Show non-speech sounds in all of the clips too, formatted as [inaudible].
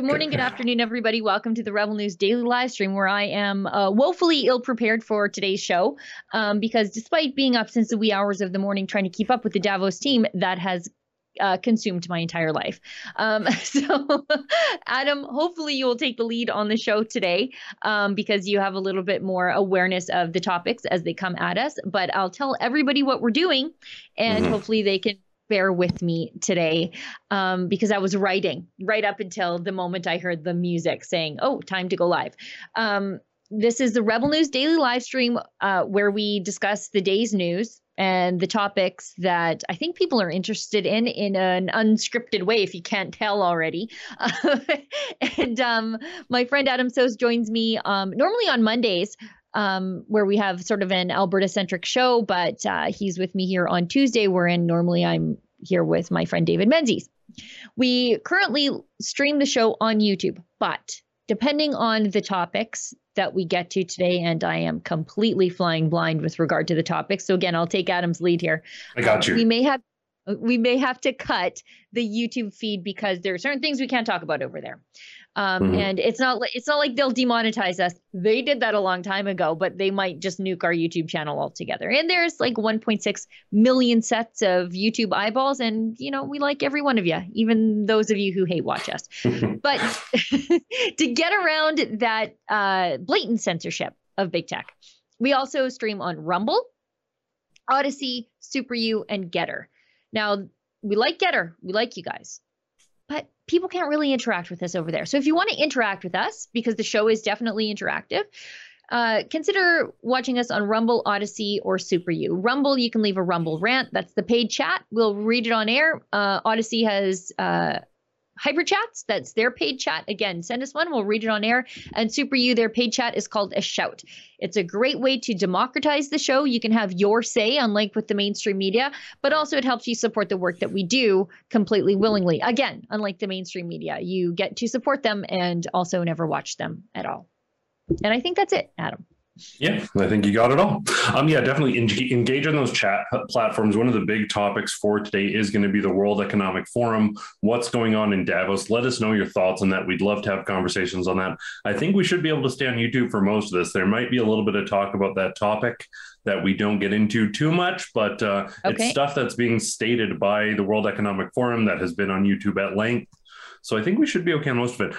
Good morning, good [laughs] afternoon, everybody. Welcome to the Rebel News Daily live stream, where I am uh, woefully ill prepared for today's show. Um, because despite being up since the wee hours of the morning trying to keep up with the Davos team, that has uh, consumed my entire life. Um, [laughs] so, [laughs] Adam, hopefully you will take the lead on the show today um, because you have a little bit more awareness of the topics as they come at us. But I'll tell everybody what we're doing, and mm-hmm. hopefully they can bear with me today um, because I was writing right up until the moment I heard the music saying, oh, time to go live. Um, this is the Rebel News Daily live stream uh, where we discuss the day's news and the topics that I think people are interested in in an unscripted way, if you can't tell already. [laughs] and um, my friend Adam Soos joins me um, normally on Mondays um, where we have sort of an Alberta centric show, but uh, he's with me here on Tuesday, wherein normally I'm here with my friend David Menzies. We currently stream the show on YouTube, but depending on the topics that we get to today, and I am completely flying blind with regard to the topics. So again, I'll take Adam's lead here. I got um, you. we may have we may have to cut the YouTube feed because there are certain things we can't talk about over there. Um, mm-hmm. And it's not like it's not like they'll demonetize us. They did that a long time ago, but they might just nuke our YouTube channel altogether. And there's like 1.6 million sets of YouTube eyeballs, and you know we like every one of you, even those of you who hate watch us. [laughs] but [laughs] to get around that uh, blatant censorship of big tech, we also stream on Rumble, Odysee, Super U, and Gettr. Now we like Gettr. We like you guys but people can't really interact with us over there. So if you want to interact with us, because the show is definitely interactive, uh, consider watching us on Rumble, Odysee, or Super U. Rumble, you can leave a Rumble rant. That's the paid chat. We'll read it on air. Uh, Odysee has uh, Hyper Chats. That's their paid chat. Again, send us one. We'll read it on air. And Super U, their paid chat is called a shout. It's a great way to democratize the show. You can have your say, unlike with the mainstream media, but also it helps you support the work that we do completely willingly. Again, unlike the mainstream media, you get to support them and also never watch them at all. And I think that's it, Adam. Yeah, I think you got it all. Um, yeah, definitely engage on those chat platforms. One of the big topics for today is going to be the World Economic Forum. What's going on in Davos? Let us know your thoughts on that. We'd love to have conversations on that. I think we should be able to stay on YouTube for most of this. There might be a little bit of talk about that topic that we don't get into too much, but uh, okay. it's stuff that's being stated by the World Economic Forum that has been on YouTube at length. So I think we should be okay on most of it.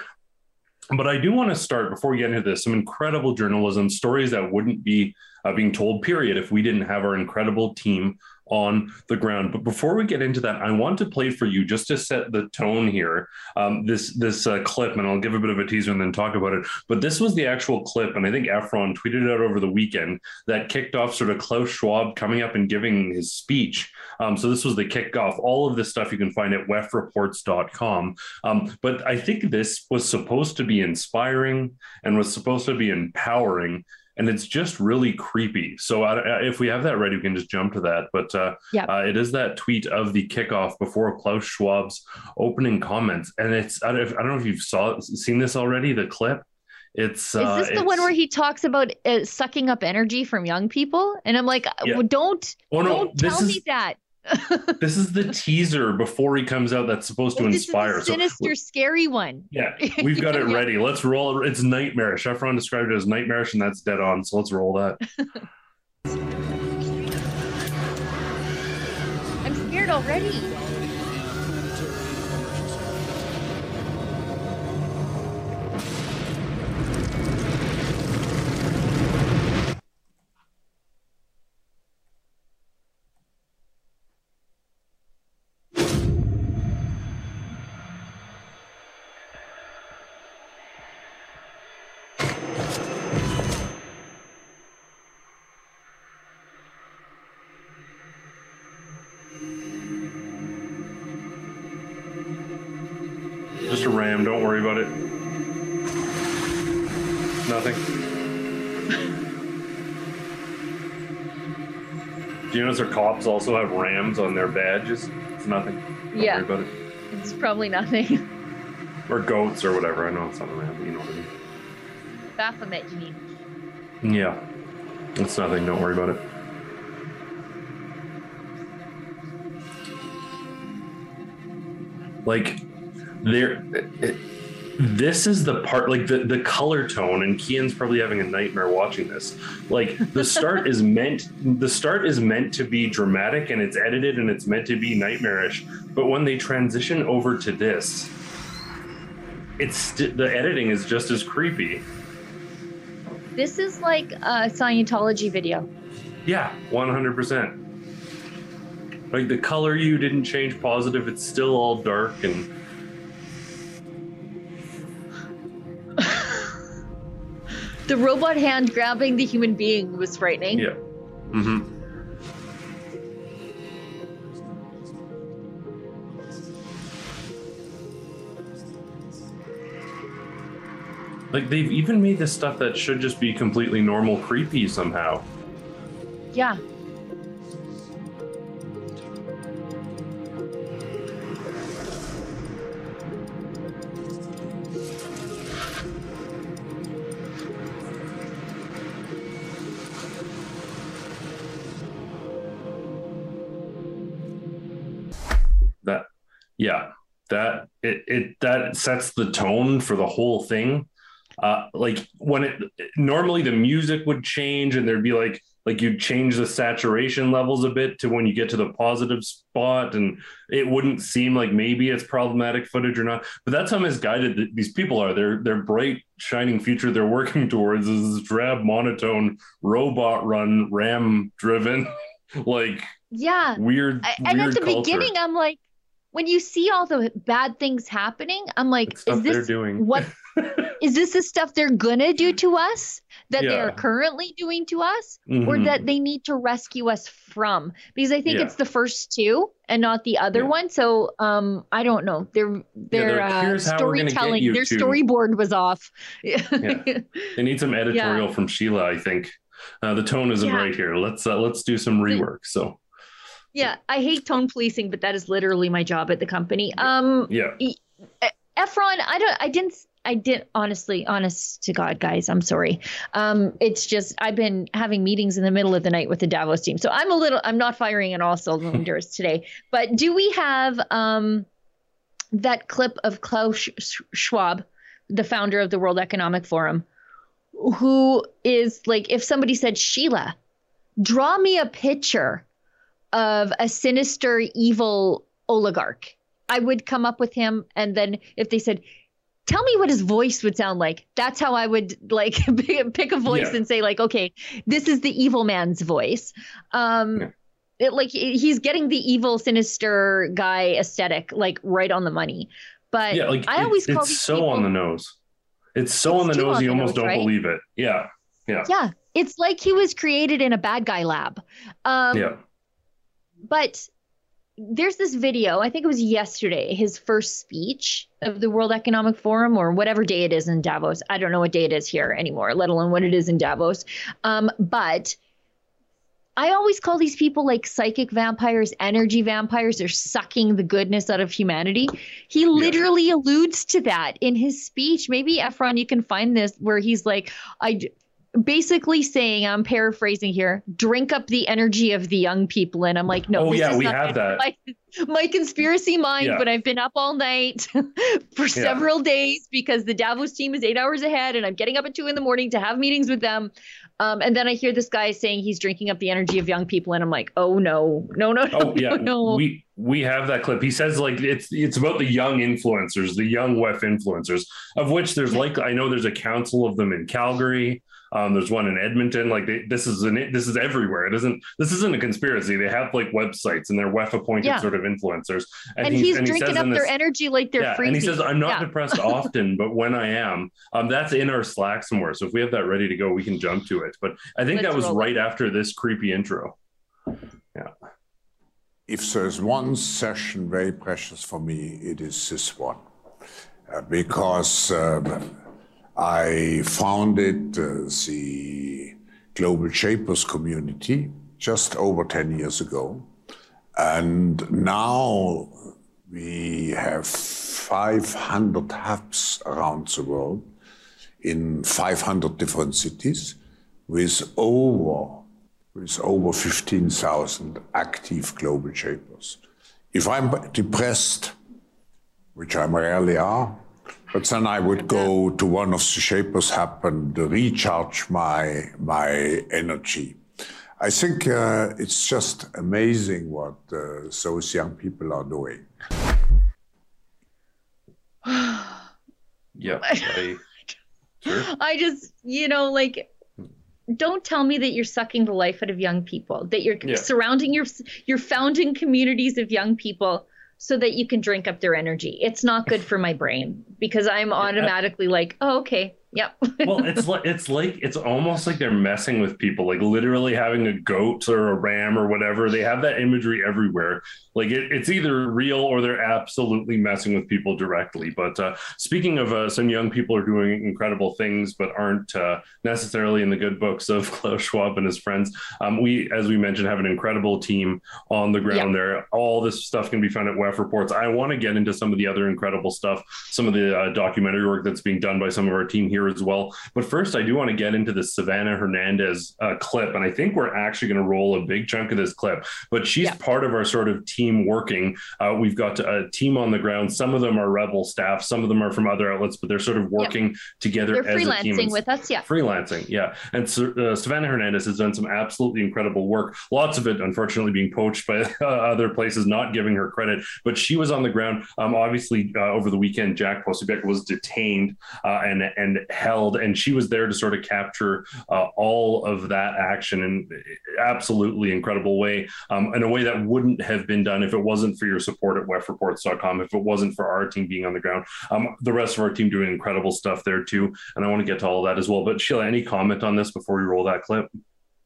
But I do want to start before we get into this some incredible journalism stories that wouldn't be uh, being told, period, if we didn't have our incredible team on the ground. But before we get into that, I want to play for you just to set the tone here. Um, this this uh, clip, and I'll give a bit of a teaser and then talk about it. But this was the actual clip, and I think Efron tweeted it out over the weekend that kicked off sort of Klaus Schwab coming up and giving his speech. Um, so this was the kickoff. All of this stuff you can find at wefreports.com. Um, but I think this was supposed to be inspiring and was supposed to be empowering and it's just really creepy. So uh, if we have that ready, we can just jump to that. But uh, yeah, uh, it is that tweet of the kickoff before Klaus Schwab's opening comments, and it's I don't, I don't know if you've saw seen this already. The clip. It's is uh, this the one where he talks about uh, sucking up energy from young people? And I'm like, yeah. well, don't oh, no, don't tell is, me that this is the teaser before he comes out that's supposed to inspire. This is sinister, so, scary one. Yeah, [laughs] we've got it ready. Let's roll. It. It's nightmarish. Efron described it as nightmarish, and that's dead on. So let's roll that. [laughs] I'm scared already. Or cops also have Rams on their badges. It's nothing. Don't yeah. about it. It's probably nothing. [laughs] Or goats or whatever. I know it's not a ram, but you know what I mean. Baphomet, you mean? Yeah. It's nothing. Don't worry about it. Like, there. this is the part like the, the color tone and Kian's probably having a nightmare watching this. Like the start is meant the start is meant to be dramatic and it's edited and it's meant to be nightmarish. But when they transition over to this, it's st- the editing is just as creepy. This is like a Scientology video. Yeah, 100%. Like the color you didn't change positive, it's still all dark and the robot hand grabbing the human being was frightening. Yeah. Mm-hmm. Like they've even made this stuff that should just be completely normal creepy somehow. Yeah. Yeah, that it, it that sets the tone for the whole thing. Uh like when it normally the music would change and there'd be like like you'd change the saturation levels a bit to when you get to the positive spot and it wouldn't seem like maybe it's problematic footage or not but that's how misguided these people are they're they're bright shining future they're working [laughs] towards is this drab monotone robot run ram driven [laughs] like yeah weird I, and weird at the culture. beginning i'm like when you see all the bad things happening i'm like is this doing what [laughs] is this the stuff they're gonna do to us that they are currently doing to us or Mhm. that they need to rescue us from because i think Yeah. it's the first two and not the other Yeah. one so um i don't know their their uh, "Here's how we're gonna get storytelling their to-" storyboard was off Yeah. [laughs] They need some editorial from Sheila, I think. Uh, the tone isn't Yeah. right here. Let's uh, let's do some rework. So yeah i hate tone policing but that is literally my job at the company um yeah, Efron, I don't, I didn't, I didn't, honestly, honest to God, guys, I'm sorry. Um, it's just, I've been having meetings in the middle of the night with the Davos team. So I'm a little, I'm not firing on all [laughs] cylinders today. But do we have um, that clip of Klaus Sch- Schwab, the founder of the World Economic Forum, who is like, if somebody said, Sheila, draw me a picture of a sinister, evil oligarch. I would come up with him. And then if they said, tell me what his voice would sound like, that's how I would like [laughs] pick a voice Yeah. and say, like, okay, this is the evil man's voice. Um, Yeah. it, like he's getting the evil, sinister guy aesthetic, like right on the money. But yeah. Like I it- always call it's so people, on the nose. It's so on the nose. on You the almost nose, don't right? believe it. Yeah, yeah, Yeah, it's like he was created in a bad guy lab. Um, yeah. But there's this video i think it was yesterday his first speech of the world economic forum or whatever day it is in davos. I don't know what day it is here anymore let alone what it is in davos. Um, but i always call these people like psychic vampires energy vampires. They're sucking the goodness out of humanity. He literally alludes to that in his speech. Maybe efron you can find this where he's like i basically saying i'm paraphrasing here drink up the energy of the young people and i'm like no oh this yeah, is we not have that. my, my conspiracy mind Yeah. when I've been up all night [laughs] for several days because the Davos team is eight hours ahead and I'm getting up at two in the morning to have meetings with them. Um, and then I hear this guy saying he's drinking up the energy of young people, and I'm like, oh no, no, no, [laughs] no, Oh yeah, no, no. we we have that clip. He says like it's it's about the young influencers, the young WEF influencers, of which there's like I know there's a council of them in Calgary. Um, there's one in Edmonton. Like they, this is an this is everywhere. It isn't this isn't a conspiracy. They have like websites and they're WEF appointed Yeah. sort of influencers. and, he's and he drinking says up in their energy like they're yeah, freezing. and he says, "I'm not Yeah. depressed [laughs] often, but when I am, um, that's in our Slack somewhere. So if we have that ready to go, we can jump to it. But I think Let's that was roll it. right after this creepy intro. Yeah. If there's one session very precious for me, it is this one. Uh, because um, I founded uh, the Global Shapers community just over 10 years ago. And now we have 500 hubs around the world in 500 different cities with over with over 15,000 active global shapers. If I'm depressed, which I rarely are, but then I would go to one of the Shapers Hub and recharge my my energy. I think uh, it's just amazing what uh, those young people are doing. yeah, [laughs] I, sure. I just, you know, like don't tell me that you're sucking the life out of young people that you're yeah. surrounding your you're founding communities of young people so that you can drink up their energy. It's not good for my brain because i'm automatically like oh okay Yep. well, [laughs] it's like it's like it's almost like they're messing with people, like literally having a goat or a ram or whatever. They have that imagery everywhere. Like it, it's either real or they're absolutely messing with people directly. But uh, speaking of uh, some young people are doing incredible things, but aren't uh, necessarily in the good books of [laughs] Klaus Schwab and his friends. Um, we, as we mentioned, have an incredible team on the ground yep. there. All this stuff can be found at WEF Reports. I want to get into some of the other incredible stuff, some of the uh, documentary work that's being done by some of our team here here as well. But first, I do want to get into the Savannah Hernandez uh, clip, and I think we're actually going to roll a big chunk of this clip. But she's yeah. part of our sort of team working. Uh, we've got a team on the ground. Some of them are Rebel staff, some of them are from other outlets, but they're sort of working yep. together. They're freelancing with us, yeah. Freelancing, yeah. And uh, Savannah Hernandez has done some absolutely incredible work. Lots of it, unfortunately, being poached by [laughs] other places, not giving her credit. But she was on the ground. Um, obviously, uh, over the weekend, Jack Posobiec was detained uh, and and held, and she was there to sort of capture uh, all of that action in absolutely incredible way, um, in a way that wouldn't have been done if it wasn't for your support at wefreports.com, if it wasn't for our team being on the ground. Um, the rest of our team doing incredible stuff there too, and I want to get to all of that as well. But Sheila, any comment on this before we roll that clip?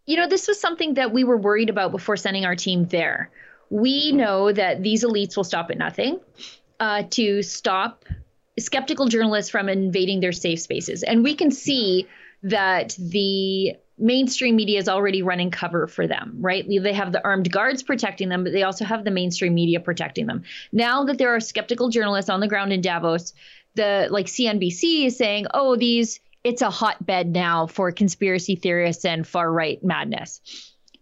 You know, this was something that we were worried about before sending our team there. We know that these elites will stop at nothing uh, to stop skeptical journalists from invading their safe spaces. And we can see that the mainstream media is already running cover for them, right? They have the armed guards protecting them, but they also have the mainstream media protecting them. Now that there are skeptical journalists on the ground in Davos, the like CNBC is saying, "Oh, these it's a hotbed now for conspiracy theorists and far right madness."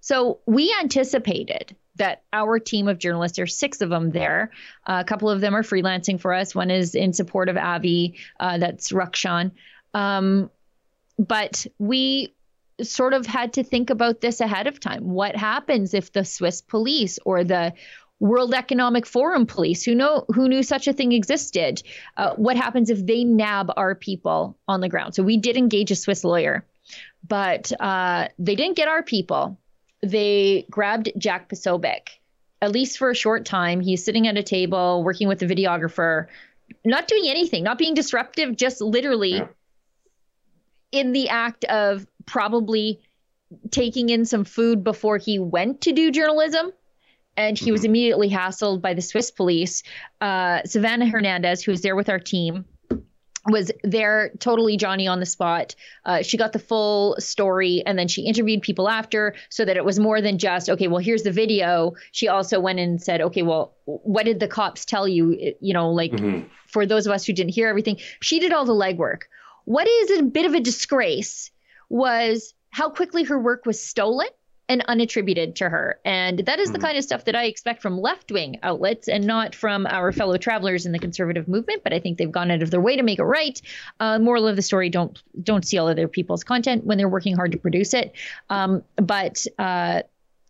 So we anticipated that our team of journalists, there's six of them there. Uh, a couple of them are freelancing for us. One is in support of Avi, uh, that's Rukshan. Um, but we sort of had to think about this ahead of time. What happens if the Swiss police or the World Economic Forum police, who know who knew such a thing existed, uh, what happens if they nab our people on the ground? So we did engage a Swiss lawyer, but uh, they didn't get our people they grabbed Jack Posobiec, at least for a short time. He's sitting at a table working with a videographer, not doing anything, not being disruptive, just literally yeah. in the act of probably taking in some food before he went to do journalism. And he mm-hmm. was immediately hassled by the Swiss police. Uh, Savannah Hernandez, who was there with our team, was there totally Johnny on the spot. Uh, she got the full story and then she interviewed people after so that it was more than just, okay, well, here's the video. She also went and said, okay, well, what did the cops tell you? You know, like mm-hmm. for those of us who didn't hear everything, she did all the legwork. What is a bit of a disgrace was how quickly her work was stolen and unattributed to her. And that is the mm-hmm. kind of stuff that I expect from left wing outlets and not from our fellow travelers in the conservative movement. But I think they've gone out of their way to make it right. Uh, moral of the story: don't don't steal other people's content when they're working hard to produce it. Um, but uh,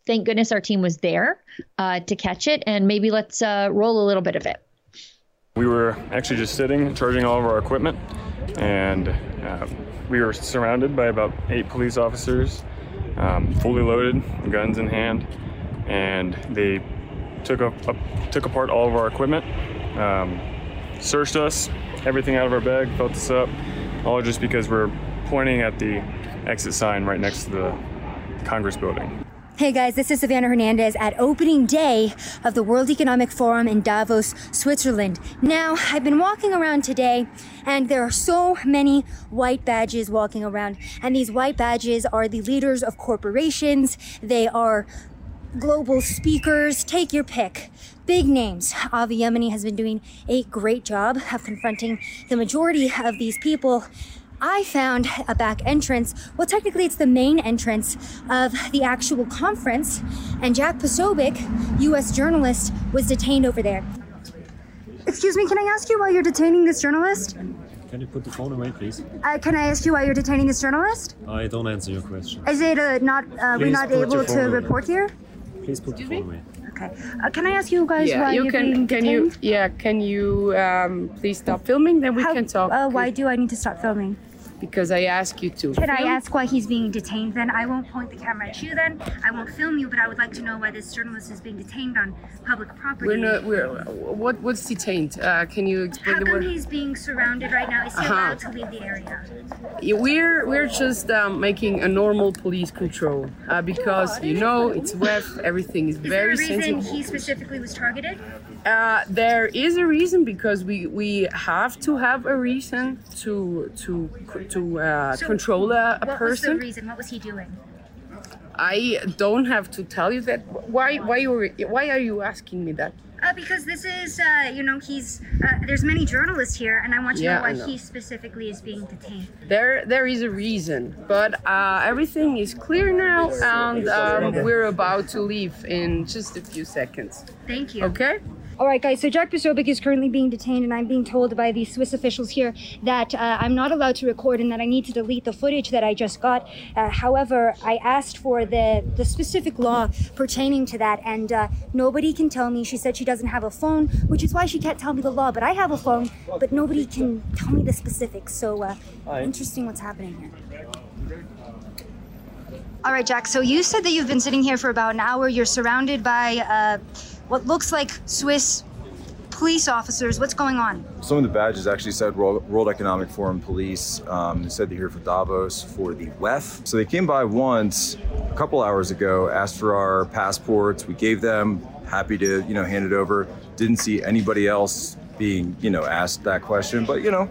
thank goodness our team was there uh, to catch it, and maybe let's uh, roll a little bit of it. We were actually just sitting, charging all of our equipment, and uh, we were surrounded by about eight police officers um, fully loaded, guns in hand, and they took took apart all of our equipment, um, searched us, everything out of our bag, felt us up, all just because we're pointing at the exit sign right next to the Congress building. Hey guys, this is Savannah Hernandez at opening day of the World Economic Forum in Davos, Switzerland. Now, I've been walking around today and there are so many white badges walking around, and these white badges are the leaders of corporations, they are global speakers, take your pick. Big names. Avi Yemini has been doing a great job of confronting the majority of these people I found a back entrance. Well, technically, it's the main entrance of the actual conference. And Jack Posobiec, U.S. journalist, was detained over there. Excuse me, can I ask you why you're detaining this journalist? Can you put the phone away, please? Uh, can I ask you why you're detaining this journalist? I don't answer your question. Is it uh, not, uh, we're not able to away. report here? Please put the phone away. Okay. Uh, can I ask you guys yeah, why you you're can. being Can you? Yeah, can you um, please stop filming? Then we How- can talk. Uh, why do I need to stop filming? Because I ask you to. Can I ask why he's being detained then? I won't point the camera at you then. I won't film you, but I would like to know why this journalist is being detained on public property. We're not. We're. What? What's detained? Uh, can you explain How the come word? he's being surrounded right now? Is he Uh-huh. allowed to leave the area? We're we're just um, making a normal police control uh, because you know it's web. Everything is Is very there a reason sensitive. he specifically was targeted? Uh, there is a reason because we we have to have a reason to to to uh, So, control a, a what person. was the reason? What was he doing? I don't have to tell you that. Why why you why are you asking me that? Uh, because this is, uh, you know, he's. Uh, there's many journalists here, and I want to Yeah, know why know. he specifically is being detained. There there is a reason, but uh, everything is clear now, and um, we're about to leave in just a few seconds. Thank you. Okay. All right, guys. So Jack Posobiec is currently being detained, and I'm being told by the Swiss officials here that uh, I'm not allowed to record and that I need to delete the footage that I just got. Uh, however, I asked for the the specific law pertaining to that, and uh, nobody can tell me. She said she doesn't have a phone, which is why she can't tell me the law. But I have a phone, but nobody can tell me the specifics. So uh, interesting, what's happening here. All right, Jack. So you said that you've been sitting here for about an hour. You're surrounded by uh, what looks like Swiss police officers. What's going on? Some of the badges actually said World, World Economic Forum Police. Um, they said they're here for Davos for the WEF. So they came by once a couple hours ago, asked for our passports. We gave them. Happy to you know hand it over. Didn't see anybody else being you know asked that question, but you know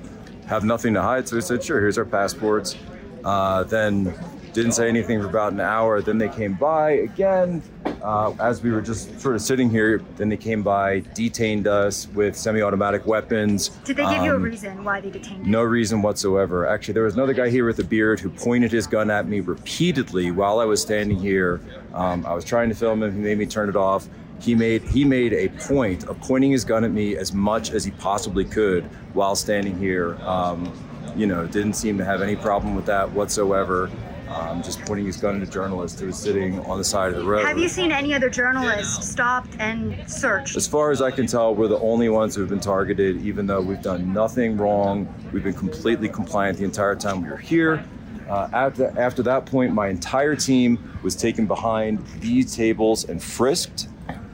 have nothing to hide. So they said, sure, here's our passports. Uh, then didn't say anything for about an hour. Then they came by again uh, as we were just sort of sitting here. Then they came by, detained us with semi-automatic weapons. Did they give you a Um, reason why they detained you? no reason whatsoever. Actually, there was another guy here with a beard who pointed his gun at me repeatedly while I was standing here. Um, I was trying to film him. He made me turn it off. He made he made a point of pointing his gun at me as much as he possibly could while standing here. Um, you know, didn't seem to have any problem with that whatsoever. Um, just pointing his gun at a journalist who was sitting on the side of the road. Have you seen any other journalists stopped and searched? As far as I can tell, we're the only ones who have been targeted, even though we've done nothing wrong. We've been completely compliant the entire time we were here. Uh, after, after that point, my entire team was taken behind these tables and frisked.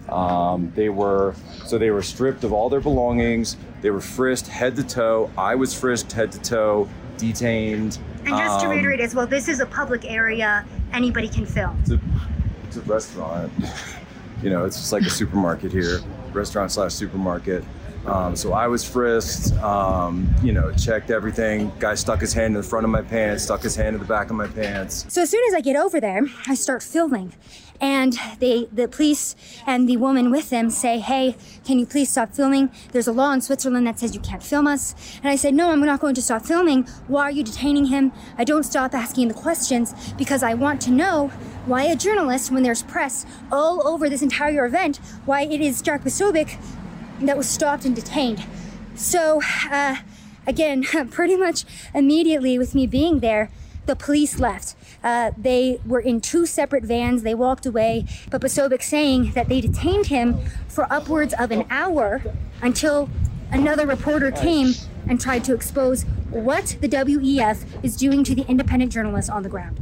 Um, they were so they were stripped of all their belongings. They were frisked head to toe. I was frisked head to toe, detained. And just to Um, reiterate as well, this is a public area. Anybody can film. it's a, it's a restaurant. [laughs] you know, it's just like a supermarket here, restaurant slash supermarket. Um, so I was frisked, um, you know, checked everything. Guy stuck his hand in the front of my pants, stuck his hand in the back of my pants. So as soon as I get over there, I start filming. And they, the police and the woman with them say, Hey, can you please stop filming? There's a law in Switzerland that says you can't film us. And I said, No, I'm not going to stop filming. Why are you detaining him? I don't stop asking the questions because I want to know why a journalist, when there's press all over this entire event, why it is Jack Posobiec that was stopped and detained. So, uh, again, [laughs] pretty much immediately with me being there, the police left. Uh, they were in two separate vans. They walked away. But Posobiec saying that they detained him for upwards of an hour until another reporter came and tried to expose what the WEF is doing to the independent journalists on the ground.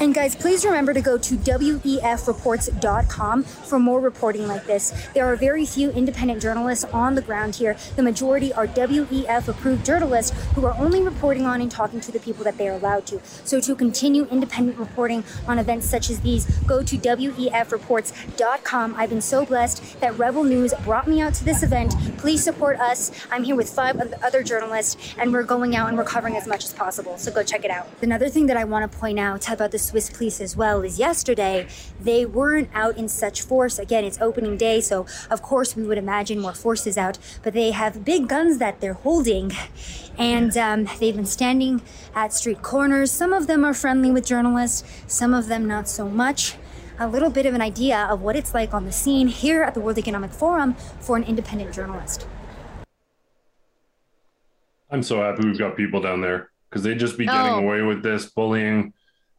And guys, please remember to go to WEFreports.com for more reporting like this. There are very few independent journalists on the ground here. The majority are WEF approved journalists who are only reporting on and talking to the people that they are allowed to. So to continue independent reporting on events such as these, go to WEFreports.com. I've been so blessed that Rebel News brought me out to this event. Please support us. I'm here with five other journalists, and we're going out and we're covering as much as possible. So go check it out. Another thing that I want to point out about the Swiss police as well as yesterday they weren't out in such force. Again, it's opening day, so of course we would imagine more forces out, but they have big guns that they're holding. And um, they've been standing at street corners. Some of them are friendly with journalists, some of them not so much a little bit of an idea of what it's like on the scene here at the World Economic Forum for an independent journalist. I'm so happy we've got people down there because they'd just be getting Oh. away with this bullying.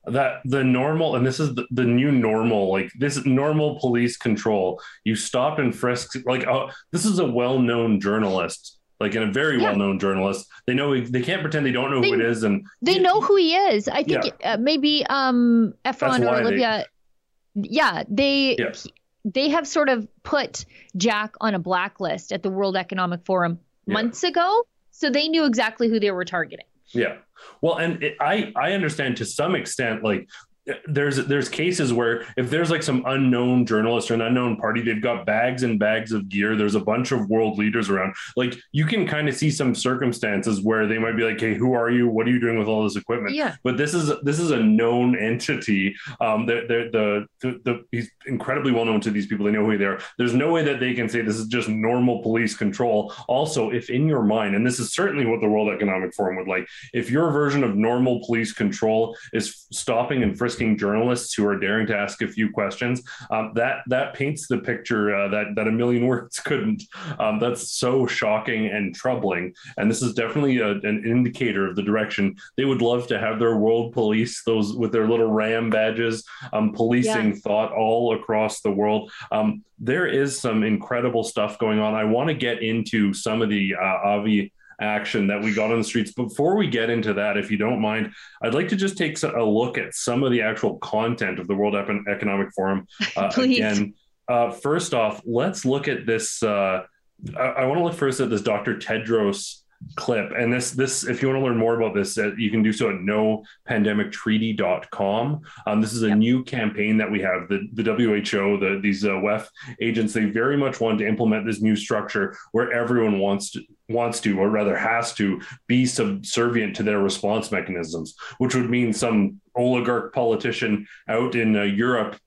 That the normal, and this is the, the new normal, like this normal police control. You stop and frisk, like, oh, this is a well known journalist, like, and a very Yeah. well known journalist. They know, they can't pretend they don't know who it is. And They know who he is. I think Yeah. uh, maybe um Efron or they- Olivia. Yeah, they Yeah. they have sort of put Jack on a blacklist at the World Economic Forum months ago, so they knew exactly who they were targeting. Yeah. Well, and it, I I understand to some extent like there's there's cases where if there's like some unknown journalist or an unknown party they've got bags and bags of gear. There's a bunch of world leaders around. Like you can kind of see some circumstances where they might be like hey who are you? What are you doing with all this equipment? Yeah. but this is this is a known entity. Um the the the, the, the he's incredibly well known to these people. They know who they are. There's no way that they can say this is just normal police control. Also if in your mind and this is certainly what the world economic forum would like if your version of normal police control is stopping and frisking journalists who are daring to ask a few questions. Um, that that paints the picture uh, that that a million [laughs] words couldn't. Um, that's so shocking and troubling. And this is definitely a, an indicator of the direction. They would love to have their world police those with their little ram badges um, policing Yeah. thought all across the world. Um, there is some incredible stuff going on. I want to get into some of the uh, avi action that we got on the streets before we get into that if you don't mind i'd like to just take a look at some of the actual content of the world economic forum [laughs] uh, Please. again uh, first off let's look at this uh, I, I want to look first at this Dr. Tedros clip. And this, this, if you want to learn more about this, uh, you can do so at nopandemic.treaty.com. Um, this is a new campaign that we have. The, the WHO, the, these uh, WEF agents, they very much want to implement this new structure where everyone wants to, wants to, or rather has to, be subservient to their response mechanisms, which would mean some oligarch politician out in uh, Europe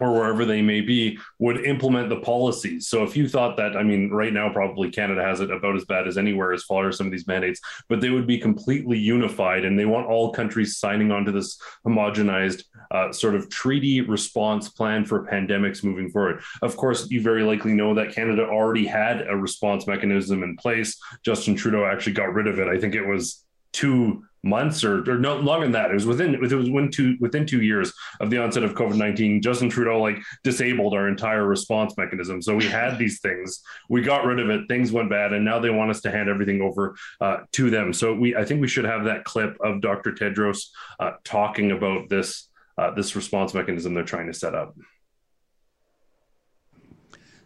or wherever they may be would implement the policies. So if you thought that, I mean, right now probably Canada has it about as bad as anywhere as far as some of these mandates, but they would be completely unified, and they want all countries signing on to this homogenized uh, sort of treaty response plan for pandemics moving forward. Of course, you very likely know that Canada already had a response mechanism in place. Justin Trudeau actually got rid of it. I think it was two months or, or no longer than that. It was within it was within two within two years of the onset of COVID nineteen. Justin Trudeau like disabled our entire response mechanism. So we had [laughs] these things, we got rid of it. Things went bad, and now they want us to hand everything over uh, to them. So we I think we should have that clip of Dr. Tedros uh, talking about this uh, this response mechanism they're trying to set up.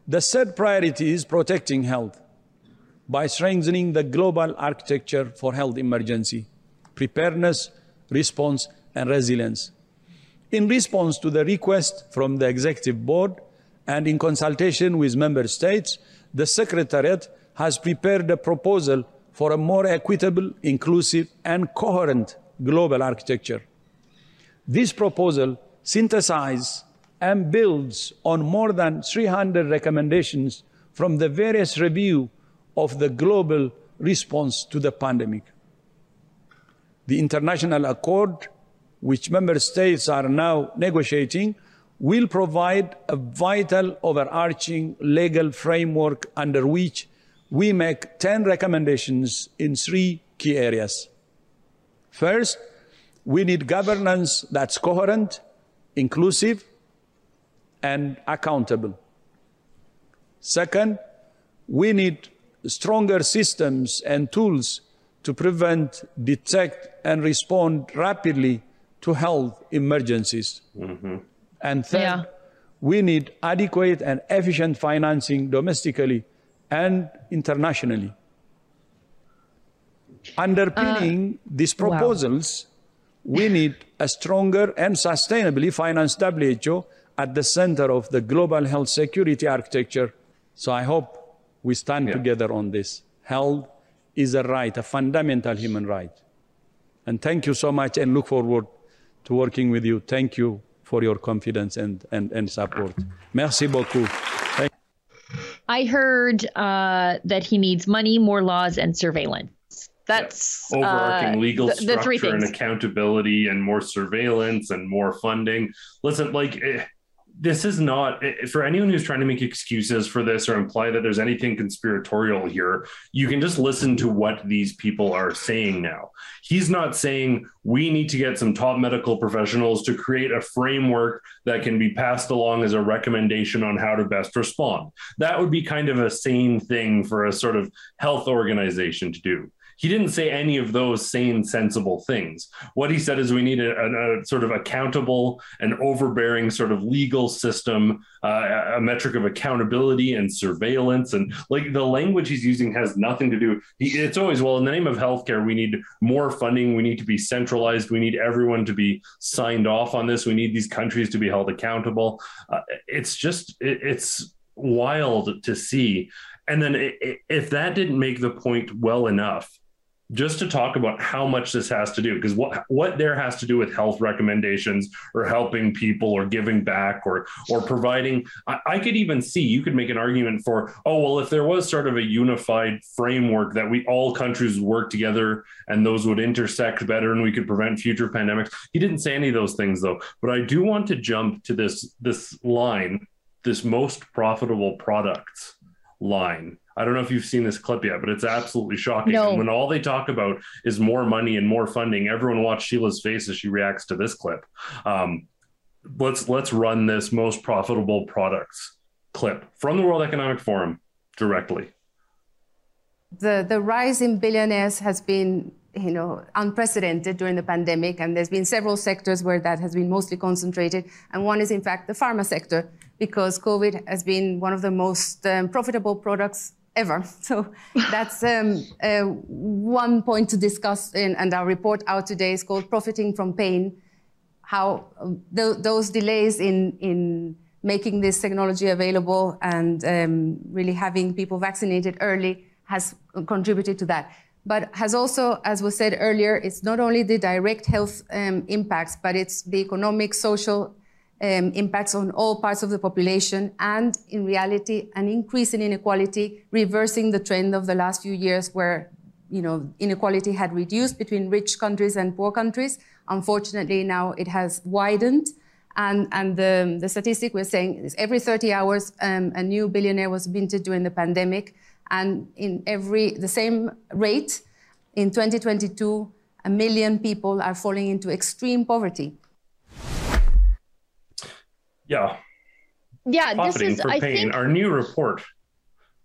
The third priority is protecting health by strengthening the global architecture for health emergency, preparedness, response, and resilience. In response to the request from the Executive Board and in consultation with Member States, the Secretariat has prepared a proposal for a more equitable, inclusive, and coherent global architecture. This proposal synthesizes and builds on more than 300 recommendations from the various review of the global response to the pandemic. The international accord, which member states are now negotiating, will provide a vital overarching legal framework under which we make 10 recommendations in three key areas. First, we need governance that's coherent, inclusive, and accountable. Second, we need stronger systems and tools to prevent, detect, and respond rapidly to health emergencies. Mm-hmm. And third, Yeah. we need adequate and efficient financing domestically and internationally. Underpinning uh, these wow. proposals, we need a stronger and sustainably financed WHO at the center of the global health security architecture. So I hope we stand Yeah. together on this. Health is a right, a fundamental human right. And thank you so much and look forward to working with you. Thank you for your confidence and, and, and support. Merci beaucoup. Thank I heard uh, that he needs money, more laws, and surveillance. That's overarching uh, legal the, the three structure and accountability and more surveillance and more funding. Listen, like eh, this is not for anyone who's trying to make excuses for this or imply that there's anything conspiratorial here. You can just listen to what these people are saying now. He's not saying we need to get some top medical professionals to create a framework that can be passed along as a recommendation on how to best respond. That would be kind of a sane thing for a sort of health organization to do he didn't say any of those sane, sensible things. What he said is we need a, a, a sort of accountable and overbearing sort of legal system, uh, a metric of accountability and surveillance. And like the language he's using has nothing to do. He, it's always, well, in the name of healthcare, we need more funding. We need to be centralized. We need everyone to be signed off on this. We need these countries to be held accountable. Uh, it's just, it, it's wild to see. And then if that didn't make the point well enough, just to talk about how much this has to do because what what there has to do with health recommendations or helping people or giving back or or providing I, I, could even see you could make an argument for oh well if there was sort of a unified framework that we all countries work together and those would intersect better and we could prevent future pandemics. He didn't say any of those things though. But i do want to jump to this this line this most profitable products line I don't know if you've seen this clip yet, but it's absolutely shocking. No. And when all they talk about is more money and more funding, everyone watch Sheila's face as she reacts to this clip. Um, let's let's run this most profitable products clip from the World Economic Forum directly. The the rise in billionaires has been you know unprecedented during the pandemic, and there's been several sectors where that has been mostly concentrated, and one is in fact the pharma sector because COVID has been one of the most um, profitable products ever. [laughs] So that's um, uh, one point to discuss, in, and our report out today is called Profiting from Pain, how um, th those delays in, in making this technology available and um, really having people vaccinated early has contributed to that. But has also, as was said earlier, it's not only the direct health um, impacts, but it's the economic, social, um, impacts on all parts of the population and in reality an increase in inequality reversing the trend of the last few years where you know inequality had reduced between rich countries and poor countries. Unfortunately now it has widened. And, and the, the statistic we're saying is every 30 hours um, a new billionaire was minted during the pandemic. And in every the same rate in 2022 a million people are falling into extreme poverty yeah. Yeah, this is I pain. think our new report.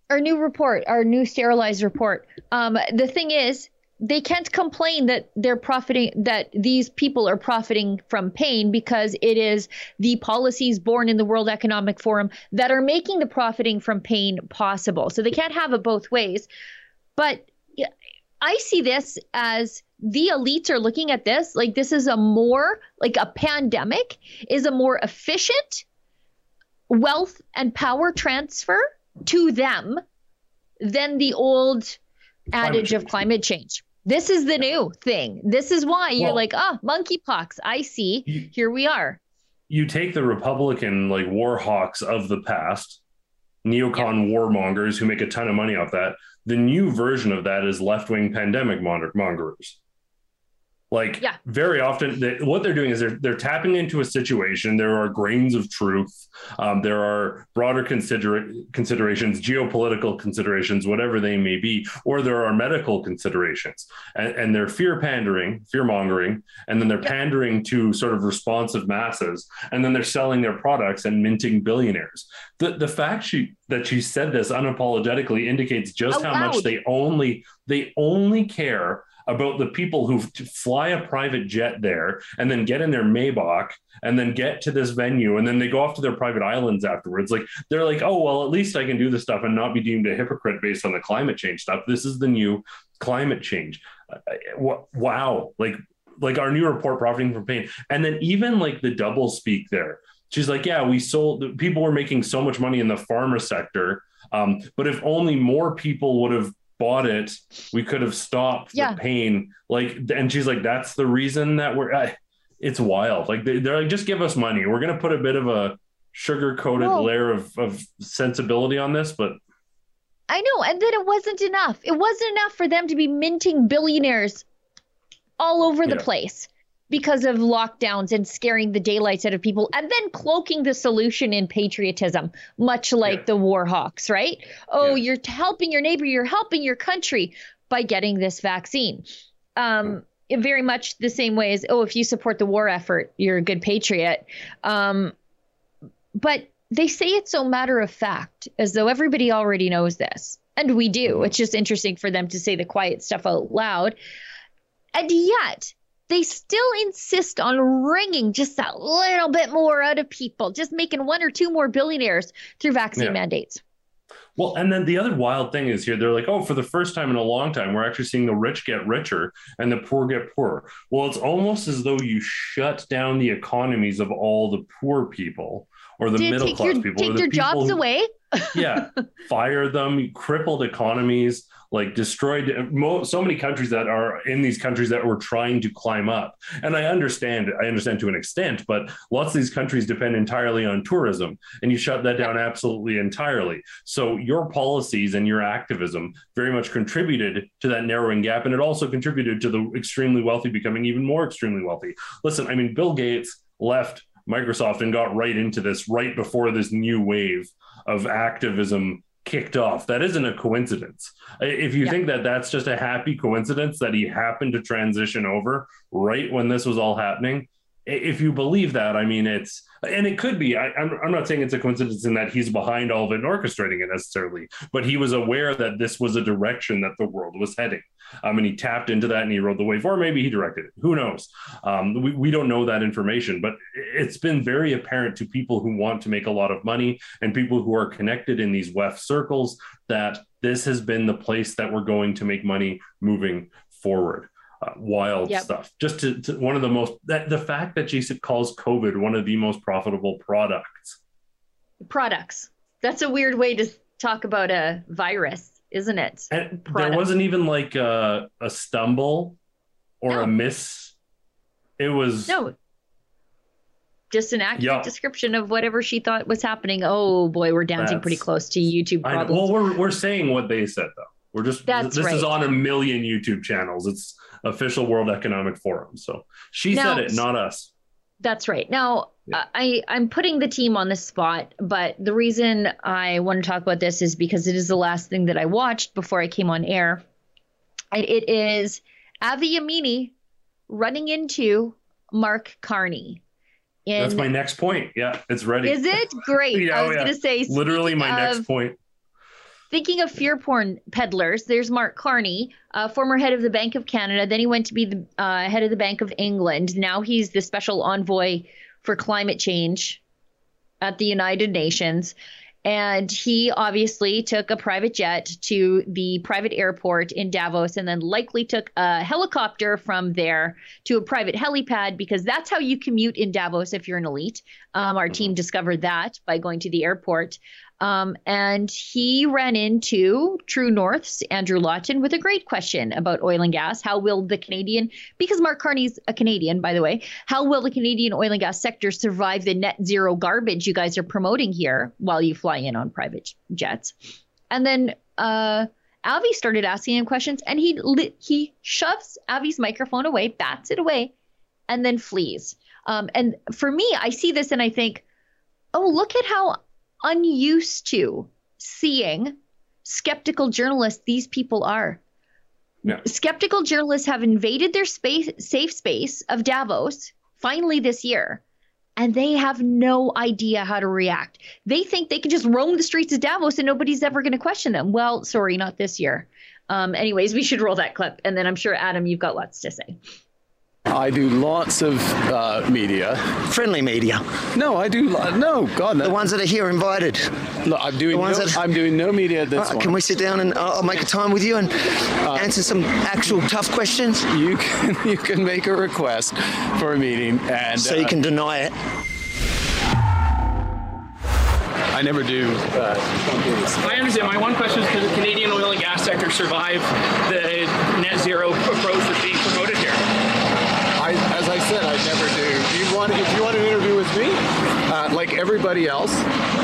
Our new report, our new sterilized report. Um, the thing is, they can't complain that they're profiting that these people are profiting from pain because it is the policies born in the World Economic Forum that are making the profiting from pain possible. So they can't have it both ways. But I see this as the elites are looking at this like this is a more like a pandemic is a more efficient wealth and power transfer to them than the old adage of climate change. This is the new thing. This is why you're well, like, oh, monkeypox. I see. You, Here we are. You take the Republican like war hawks of the past, neocon yeah. warmongers who make a ton of money off that. The new version of that is left wing pandemic mongers. Like yeah. very often, they, what they're doing is they're they're tapping into a situation. There are grains of truth. Um, there are broader consider- considerations, geopolitical considerations, whatever they may be, or there are medical considerations, and, and they're fear pandering, fear mongering, and then they're yeah. pandering to sort of responsive masses, and then they're selling their products and minting billionaires. The the fact she that she said this unapologetically indicates just how much they only they only care about the people who fly a private jet there and then get in their Maybach and then get to this venue and then they go off to their private islands afterwards. Like they're like, oh well, at least I can do this stuff and not be deemed a hypocrite based on the climate change stuff. This is the new climate change. Uh, wow, like like our new report profiting from pain, and then even like the double speak there. She's like, yeah, we sold. People were making so much money in the pharma sector. Um, but if only more people would have bought it, we could have stopped yeah. the pain. Like, and she's like, that's the reason that we're. Uh, it's wild. Like they, are like, just give us money. We're gonna put a bit of a sugar coated layer of, of sensibility on this, but I know, and then it wasn't enough. It wasn't enough for them to be minting billionaires all over the place. Because of lockdowns and scaring the daylights out of people and then cloaking the solution in patriotism much like yeah. the war hawks right? Oh yeah. you're helping your neighbor you're helping your country by getting this vaccine. Um, very much the same way as oh if you support the war effort you're a good patriot. Um, but they say it so matter of fact as though everybody already knows this. And we do. Mm-hmm. it's just interesting for them to say the quiet stuff out loud. And yet they still insist on wringing just that little bit more out of people, just making one or two more billionaires through vaccine yeah. mandates. Well, and then the other wild thing is here, they're like, oh, for the first time in a long time, we're actually seeing the rich get richer and the poor get poorer. Well, it's almost as though you shut down the economies of all the poor people or the Did middle class your, people. Take their jobs who, away? Yeah, [laughs] fire them, crippled economies like destroyed so many countries that are in these countries that were trying to climb up. And i understand i understand to an extent but lots of these countries depend entirely on tourism and you shut that down absolutely entirely. So your policies and your activism very much contributed to that narrowing gap and it also contributed to the extremely wealthy becoming even more extremely wealthy. Listen i mean bill gates left Microsoft and got right into this right before this new wave of activism kicked off. That isn't a coincidence. If you yeah. think that that's just a happy coincidence that he happened to transition over right when this was all happening, if you believe that, I mean, it's and it could be. I, am not saying it's a coincidence in that he's behind all of it and orchestrating it necessarily, but he was aware that this was a direction that the world was heading. Um, and he tapped into that and he rode the wave, or maybe he directed it. Who knows? Um, we, we don't know that information, but it's been very apparent to people who want to make a lot of money and people who are connected in these WEF circles that this has been the place that we're going to make money moving forward. Uh, wild yep. stuff. Just to, to, one of the most that the fact that Jason calls COVID one of the most profitable products. Products. That's a weird way to talk about a virus isn't it? And there wasn't even like a, a stumble or no. a miss. It was no, just an accurate yeah. description of whatever she thought was happening. Oh boy, we're dancing That's, pretty close to YouTube problems. well, we're we're saying what they said though. We're just That's this right. is on a million YouTube channels. It's official World Economic Forum. So she now, said it, not us. That's right. Now, yeah. I, I'm putting the team on the spot, but the reason I want to talk about this is because it is the last thing that I watched before I came on air. It is Avi Yamini running into Mark Carney. In, That's my next point. Yeah, it's ready. Is it [laughs] great? yeah, I was oh, yeah. going to say literally my of, next point. Thinking of fear porn peddlers, there's Mark Carney, uh, former head of the Bank of Canada. Then he went to be the uh, head of the Bank of England. Now he's the special envoy for climate change at the United Nations. And he obviously took a private jet to the private airport in Davos and then likely took a helicopter from there to a private helipad because that's how you commute in Davos if you're an elite. Um, our team discovered that by going to the airport. Um, and he ran into True North's Andrew Lawton with a great question about oil and gas. How will the Canadian, because Mark Carney's a Canadian, by the way, how will the Canadian oil and gas sector survive the net zero garbage you guys are promoting here while you fly in on private jets? And then uh, Avi started asking him questions, and he he shoves Avi's microphone away, bats it away, and then flees. Um, and for me, I see this and I think, oh, look at how unused to seeing skeptical journalists these people are. Yeah. Skeptical journalists have invaded their space, safe space of Davos finally this year, and they have no idea how to react. They think they can just roam the streets of Davos and nobody's ever going to question them. Well, sorry, not this year. Um, anyways, we should roll that clip, and then I'm sure Adam, you've got lots to say. I do lots of uh, media. Friendly media. No, I do. No, God, no. The ones that are here invited. Look, I'm doing. No, that... I'm doing no media at this uh, Can we sit down and uh, I'll make a time with you and uh, answer some actual tough questions? You can. [laughs] You can make a request for a meeting, and so you uh, can deny it. I never do uh, I understand. My one question is: Can the Canadian oil and gas sector survive the net zero approach that's being promoted here? I, as I said, I never do. Do you want, if you want an interview with me, uh, like everybody else,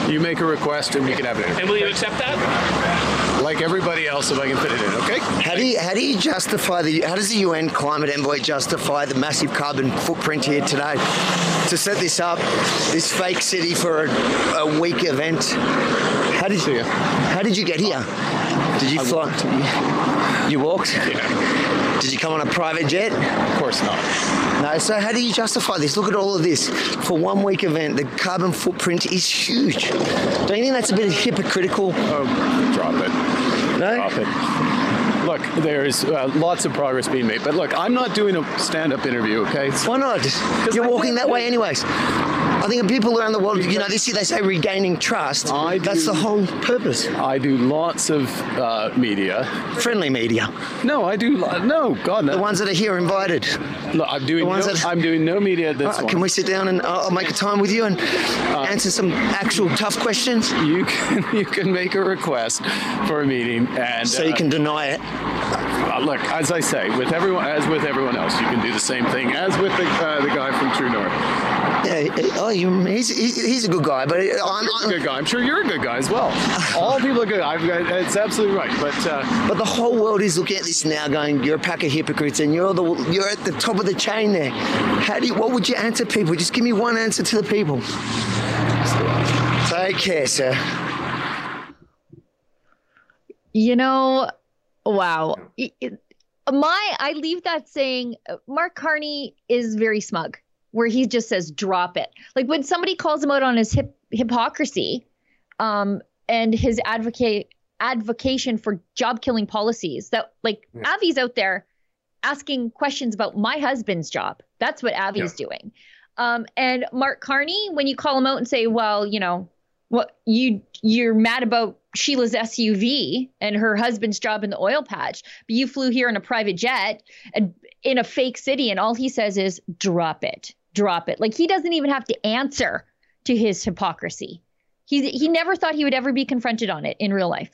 you make a request and we can have it. And will you accept that? Like everybody else, if I can fit it in. Okay. How do you how do you justify the how does the UN climate envoy justify the massive carbon footprint here today to set this up, this fake city for a, a week event? How did you how did you get here? Did you fly? You walked. Yeah. Did you come on a private jet? Of course not. No. So how do you justify this? Look at all of this for one week event. The carbon footprint is huge. Don't you think that's a bit hypocritical? Oh, drop it. No. Drop it. Look, there's uh, lots of progress being made, but look, I'm not doing a stand-up interview. Okay? Why not? You're walking that way, anyways. I think people around the world, you know, they see they say regaining trust. I do, That's the whole purpose. I do lots of uh, media. Friendly media. No, I do. lo- No, God, no. The ones that are here invited. Look, I'm doing. The ones no, that- I'm doing no media at this Uh, one. can we sit down and I'll I'll make a time with you and answer some actual tough questions? You can [laughs] you can make a request for a meeting, and So you uh, can deny it. Uh, look, as I say, with everyone, as with everyone else, you can do the same thing as with the, uh, the guy from True North. Yeah, oh, you, he's, he's, he's a good guy, but I'm, He's a good guy. I'm sure you're a good guy as well. All people are good. I've got, it's absolutely right. But uh, But the whole world is looking at this now, going, "You're a pack of hypocrites, and you're the you're at the top of the chain there." How do you, what would you answer people? Just give me one answer to the people. Take care, sir. You know, wow. It- it- My, I leave that saying uh, Mark Carney is very smug, where he just says, drop it. Like when somebody calls him out on his hip, hypocrisy um, and his advocate advocation for job killing policies, that like Avi's out there asking questions about my husband's job. That's what Avi's doing. Um, and Mark Carney, when you call him out and say, well, you know, what you you're mad about Sheila's SUV and her husband's job in the oil patch, but you flew here in a private jet and in a fake city, and all he says is drop it, drop it. Like he doesn't even have to answer to his hypocrisy. He he never thought he would ever be confronted on it in real life.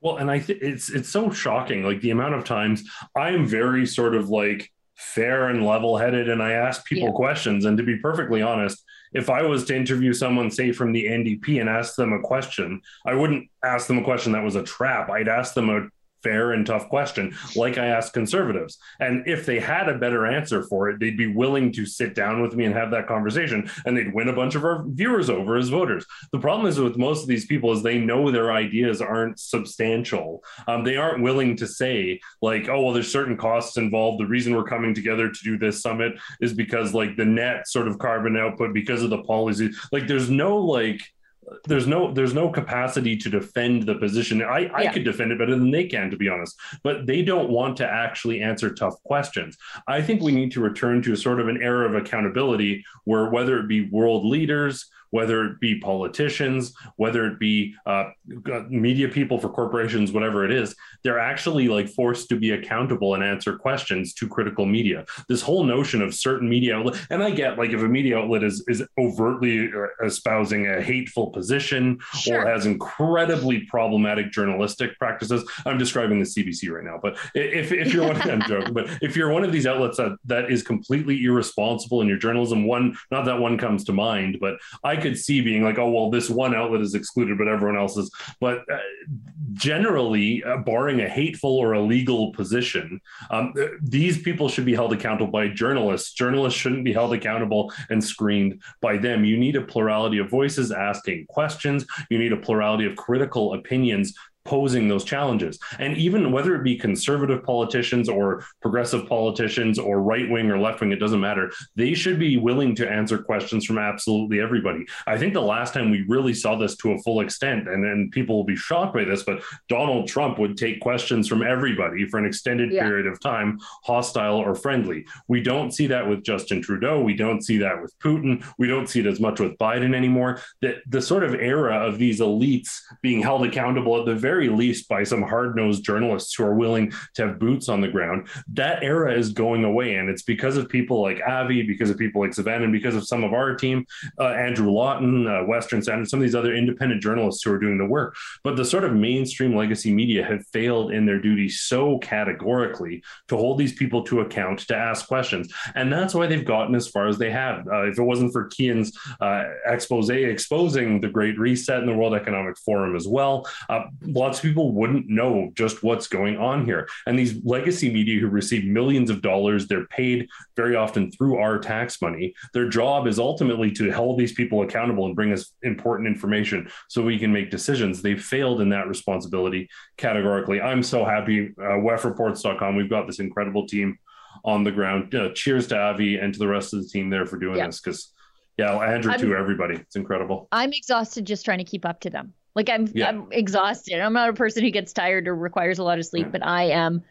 Well, and I think it's it's so shocking, like the amount of times I am very sort of like fair and level-headed, and I ask people Yeah. questions. And to be perfectly honest, if I was to interview someone, say from the NDP, and ask them a question, I wouldn't ask them a question that was a trap. I'd ask them a fair and tough question, like I asked conservatives. And if they had a better answer for it, they'd be willing to sit down with me and have that conversation, and they'd win a bunch of our viewers over as voters. The problem is with most of these people is they know their ideas aren't substantial. Um, they aren't willing to say like, oh well, there's certain costs involved. The reason we're coming together to do this summit is because like the net sort of carbon output because of the policy. Like, there's no like there's no there's no capacity to defend the position. I, I Yeah. could defend it better than they can, to be honest. But they don't want to actually answer tough questions. I think we need to return to a sort of an era of accountability where whether it be world leaders, whether it be politicians, whether it be uh, media people for corporations, whatever it is, they're actually like forced to be accountable and answer questions to critical media. This whole notion of certain media outlet, and I get like if a media outlet is is overtly uh, espousing a hateful position Sure. or has incredibly problematic journalistic practices. I'm describing the CBC right now, but if if you're one, [laughs] I'm joking, but if you're one of these outlets that that is completely irresponsible in your journalism, one not that one comes to mind, but I could see being like, oh well, this one outlet is excluded, but everyone else is. But uh, generally, uh, barring a hateful or illegal position, um, th- these people should be held accountable by journalists. Journalists shouldn't be held accountable and screened by them. You need a plurality of voices asking questions. You need a plurality of critical opinions posing those challenges. And even whether it be conservative politicians or progressive politicians or right wing or left wing, it doesn't matter. They should be willing to answer questions from absolutely everybody. I think the last time we really saw this to a full extent, and then people will be shocked by this, but Donald Trump would take questions from everybody for an extended Yeah. period of time, hostile or friendly. We don't see that with Justin Trudeau. We don't see that with Putin. We don't see it as much with Biden anymore. The, the sort of era of these elites being held accountable at the very very least by some hard nosed journalists who are willing to have boots on the ground. That era is going away. And it's because of people like Avi, because of people like Savannah, and because of some of our team, uh, Andrew Lawton, uh, Western Standard, some of these other independent journalists who are doing the work. But the sort of mainstream legacy media have failed in their duty so categorically to hold these people to account, to ask questions. And that's why they've gotten as far as they have. Uh, if it wasn't for Kian's uh, expose exposing the Great Reset in the World Economic Forum as well, uh, lots of people wouldn't know just what's going on here. And these legacy media who receive millions of dollars, they're paid very often through our tax money. Their job is ultimately to hold these people accountable and bring us important information so we can make decisions. They've failed in that responsibility categorically. I'm so happy. Uh, WEFreports.com, we've got this incredible team on the ground. Uh, cheers to Avi and to the rest of the team there for doing yeah. this because, yeah, Andrew I'm, too, everybody. It's incredible. I'm exhausted just trying to keep up to them. Like I'm, yeah. I'm exhausted. I'm not a person who gets tired or requires a lot of sleep, yeah. but I am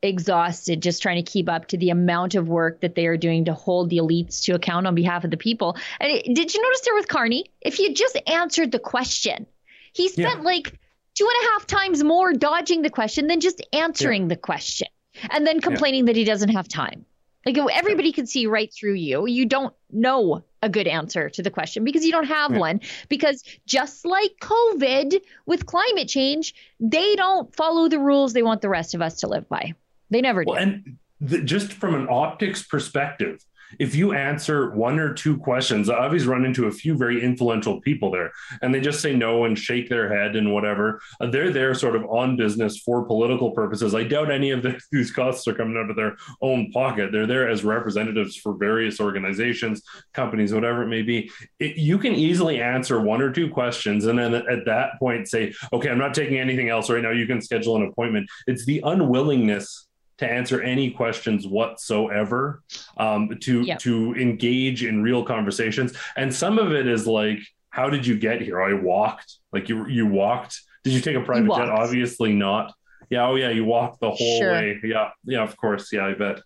exhausted just trying to keep up to the amount of work that they are doing to hold the elites to account on behalf of the people. And it, did you notice there with Carney? If he had just answered the question, he spent like two and a half times more dodging the question than just answering the question and then complaining yeah. that he doesn't have time. Like oh, everybody can see right through you. You don't know a good answer to the question because you don't have yeah. one. Because just like COVID with climate change, they don't follow the rules they want the rest of us to live by. They never do. Well, and the, just from an optics perspective, if you answer one or two questions, I've always run into a few very influential people there, and they just say no and shake their head and whatever. Uh, they're there sort of on business for political purposes. I doubt any of [laughs] the, these costs are coming out of their own pocket. They're there as representatives for various organizations, companies, whatever it may be. It, you can easily answer one or two questions, and then at that point say, "Okay, I'm not taking anything else right now. You can schedule an appointment." It's the unwillingness to answer any questions whatsoever, um, to yep. to engage in real conversations. And some of it is like, how did you get here? I walked. Like you you walked. Did you take a private jet? Obviously not. Yeah. Oh yeah. You walked the whole sure. way. Yeah. Yeah. Of course. Yeah. I bet.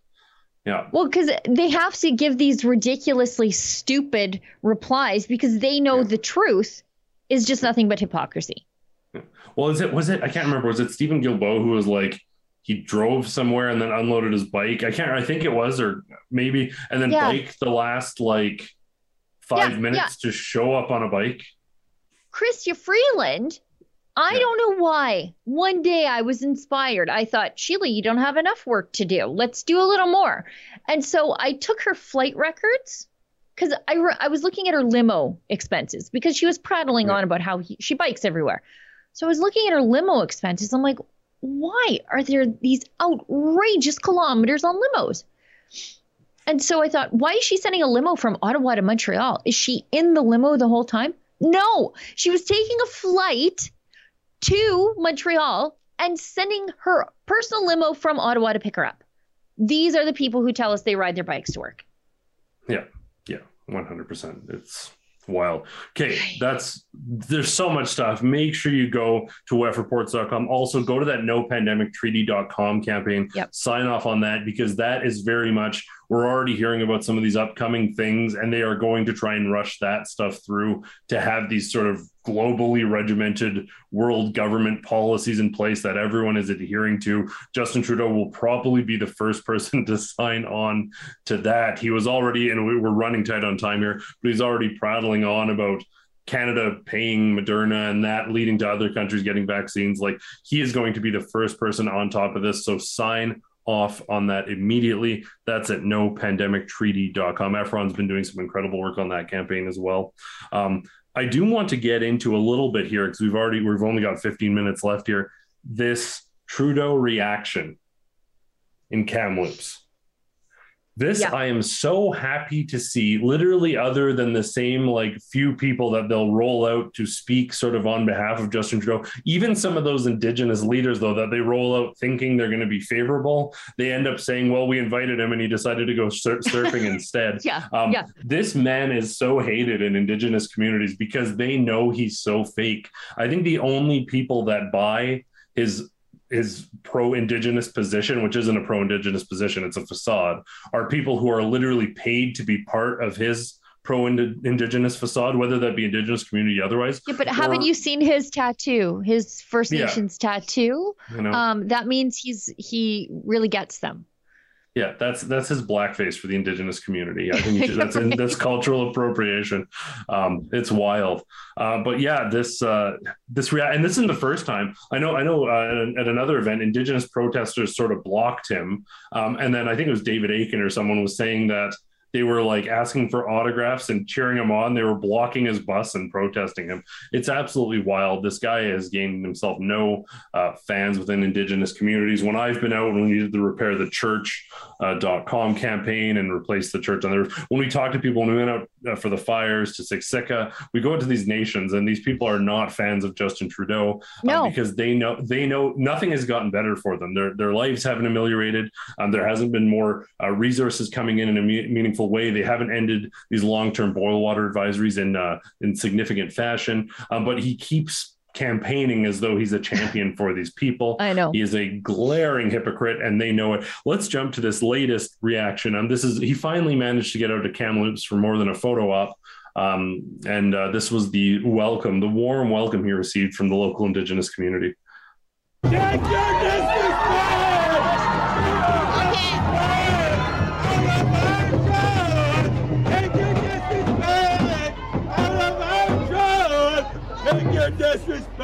Yeah. Well, because they have to give these ridiculously stupid replies because they know yeah. the truth is just nothing but hypocrisy. Well, is it was it? I can't remember. Was it Stephen Guilbeault who was like, he drove somewhere and then unloaded his bike. I can't. I think it was, or maybe, and then yeah. biked the last like five yeah, minutes yeah. to show up on a bike. Chrystia Freeland. I don't know why. One day I was inspired. I thought, Sheila, you don't have enough work to do. Let's do a little more. And so I took her flight records because I, re- I was looking at her limo expenses because she was prattling on about how he, she bikes everywhere. So I was looking at her limo expenses. I'm like, why are there these outrageous kilometers on limos? And so I thought, why is she sending a limo from Ottawa to Montreal? Is she in the limo the whole time? No, she was taking a flight to Montreal and sending her personal limo from Ottawa to pick her up. These are the people who tell us they ride their bikes to work. Yeah, yeah, 100%. It's wild. Okay, that's there's so much stuff. Make sure you go to wefreports.com. Also, go to that no pandemic treaty.com campaign. Yep. Sign off on that because that is very much we're already hearing about some of these upcoming things, and they are going to try and rush that stuff through to have these sort of globally regimented world government policies in place that everyone is adhering to. Justin Trudeau will probably be the first person [laughs] to sign on to that. He was already, and we were running tight on time here, but he's already prattling on about Canada paying Moderna and that leading to other countries getting vaccines. Like he is going to be the first person on top of this. So sign off on that immediately. That's at nopandemictreaty.com. Efron's been doing some incredible work on that campaign as well. Um, I do want to get into a little bit here because we've already we've only got 15 minutes left here. This Trudeau reaction in Kamloops. This yeah. I am so happy to see, literally, other than the same like few people that they'll roll out to speak sort of on behalf of Justin Trudeau. Even some of those Indigenous leaders, though, that they roll out thinking they're going to be favorable, they end up saying, well, we invited him and he decided to go sur- surfing [laughs] instead. yeah. Um, yeah. This man is so hated in Indigenous communities because they know he's so fake. I think the only people that buy his his pro-indigenous position, which isn't a pro-indigenous position, it's a facade, are people who are literally paid to be part of his pro indigenous facade, whether that be indigenous community otherwise. Yeah, but haven't you seen his tattoo, his First Yeah. Nations tattoo? You know. Um, that means he's he really gets them. Yeah, that's that's his blackface for the indigenous community. I think [laughs] that's that's cultural appropriation. Um, it's wild. Uh, but yeah, this uh, this rea- and this isn't the first time. I know. I know. Uh, at, at another event, indigenous protesters sort of blocked him, um, and then I think it was David Akin or someone was saying that they were like asking for autographs and cheering him on. They were blocking his bus and protesting him. It's absolutely wild. This guy has gained himself no uh, fans within indigenous communities. When I've been out, when we did the repair the church uh, dot com campaign and replace the church on there, when we talk to people, when we went out uh, for the fires to Siksika, we go into these nations, and these people are not fans of Justin Trudeau uh, No. because they know they know nothing has gotten better for them. Their their lives haven't ameliorated. Um, there hasn't been more uh, resources coming in in a me- meaningful way. They haven't ended these long term boil water advisories in uh, in significant fashion. Um, but he keeps campaigning as though he's a champion for these people. I know. He is a glaring hypocrite and they know it. Let's jump to this latest reaction. Um, this is he finally managed to get out of Kamloops for more than a photo op. Um, and uh, this was the welcome, the warm welcome he received from the local Indigenous community. Take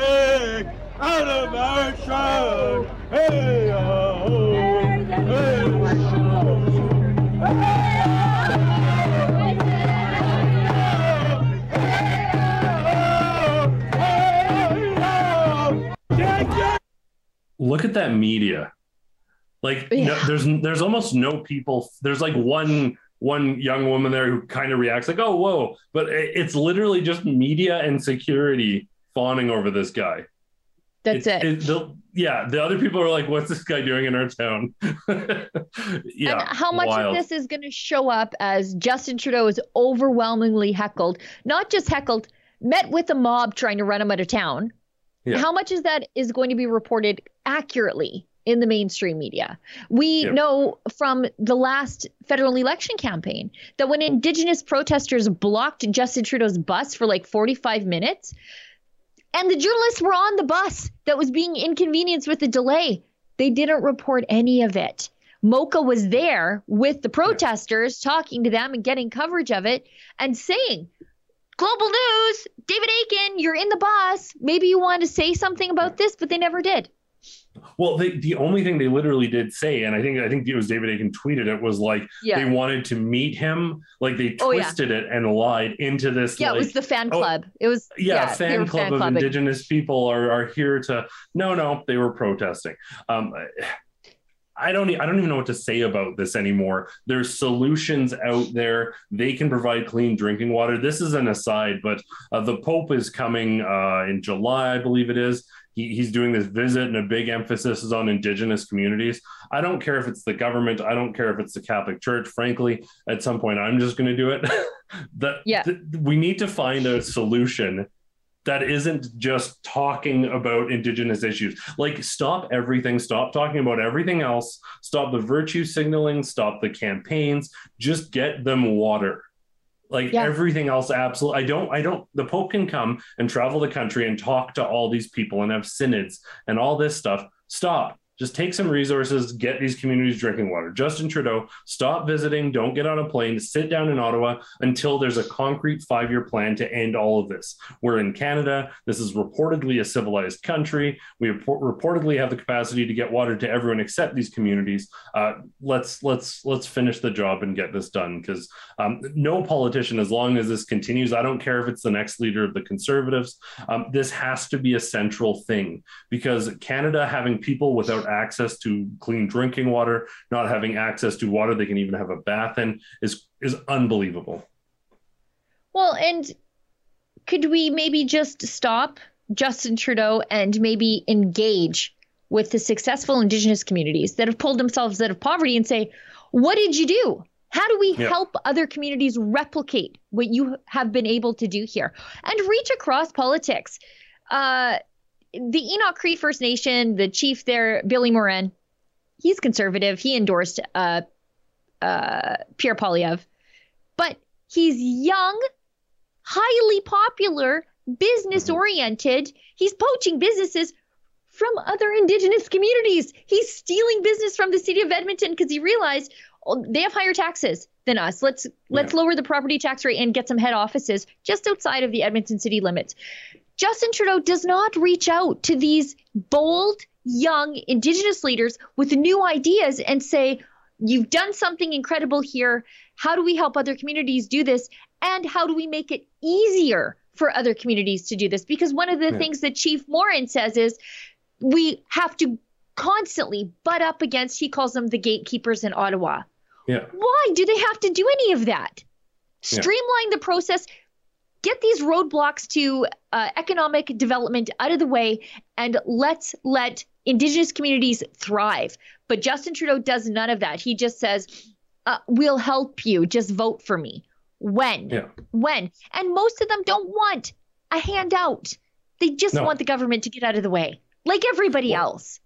disrespect out of our show. Hey, oh, hey, Look at that media. Like no, there's there's almost no people. There's like one one young woman there who kind of reacts like, "Oh, whoa!" But it- it's literally just media and security fawning over this guy. That's it. the, yeah, the other people are like, "What's this guy doing in our town?" [laughs] yeah, and how much wild. of this is going to show up as Justin Trudeau is overwhelmingly heckled, not just heckled, met with a mob trying to run him out of town. Yeah. How much is that is going to be reported accurately in the mainstream media? We Yeah. know from the last federal election campaign that when Indigenous protesters blocked Justin Trudeau's bus for like 45 minutes, and the journalists were on the bus that was being inconvenienced with the delay. They didn't report any of it. Mocha was there with the protesters, talking to them and getting coverage of it and saying, Global news, David Akin, you're in the bus. Maybe you want to say something about this, but they never did. Well, the, the only thing they literally did say, and I think I think it was David Akin tweeted it, was like Yeah. they wanted to meet him, like they Oh, yeah. twisted it and lied into this. Yeah, like, it was the fan oh, club. it was yeah, they fan club of clubbing. indigenous people are are here to. No, no, they were protesting. Um, I don't. I don't even know what to say about this anymore. There's solutions out there. They can provide clean drinking water. This is an aside, but uh, the Pope is coming uh, in July, I believe it is. He, he's doing this visit, and a big emphasis is on Indigenous communities. I don't care if it's the government. I don't care if it's the Catholic Church. Frankly, at some point, I'm just going to do it. [laughs] that Yeah. th- we need to find a solution that isn't just talking about indigenous issues. Like, stop everything, stop talking about everything else, stop the virtue signaling, stop the campaigns, just get them water. Like everything else, absolutely. I don't, I don't, the Pope can come and travel the country and talk to all these people and have synods and all this stuff. Stop. Just take some resources, get these communities drinking water. Justin Trudeau, stop visiting, don't get on a plane, sit down in Ottawa until there's a concrete five year plan to end all of this. We're in Canada. This is reportedly a civilized country. We reportedly have the capacity to get water to everyone except these communities. Uh, let's let's let's finish the job and get this done because um, no politician, as long as this continues, I don't care if it's the next leader of the Conservatives. Um, this has to be a central thing because Canada having people without access to clean drinking water, not having access to water they can even have a bath in, is is unbelievable. Well, and could we maybe just stop Justin Trudeau and maybe engage with the successful Indigenous communities that have pulled themselves out of poverty and say, what did you do? How do we Yeah. help other communities replicate what you have been able to do here and reach across politics? Uh, the Enoch Cree First Nation, the chief there, Billy Morin, he's conservative. He endorsed uh, uh, Pierre Poilievre. But He's young, highly popular, business oriented. He's poaching businesses from other indigenous communities. He's stealing business from the city of Edmonton because he realized oh, they have higher taxes than us. Let's let's lower the property tax rate and get some head offices just outside of the Edmonton city limits. Justin Trudeau does not reach out to these bold, young indigenous leaders with new ideas and say, "You've done something incredible here. How do we help other communities do this? And how do we make it easier for other communities to do this?" Because one of the Yeah. things that Chief Morin says is we have to constantly butt up against he calls them the gatekeepers in Ottawa. Yeah. Why do they have to do any of that? Yeah. Streamline the process, get these roadblocks to uh, economic development out of the way, and let's let Indigenous communities thrive. But Justin Trudeau does none of that. He just says, uh, "We'll help you. Just vote for me." When? Yeah. When? And most of them don't want a handout. They just No. want the government to get out of the way, like everybody else.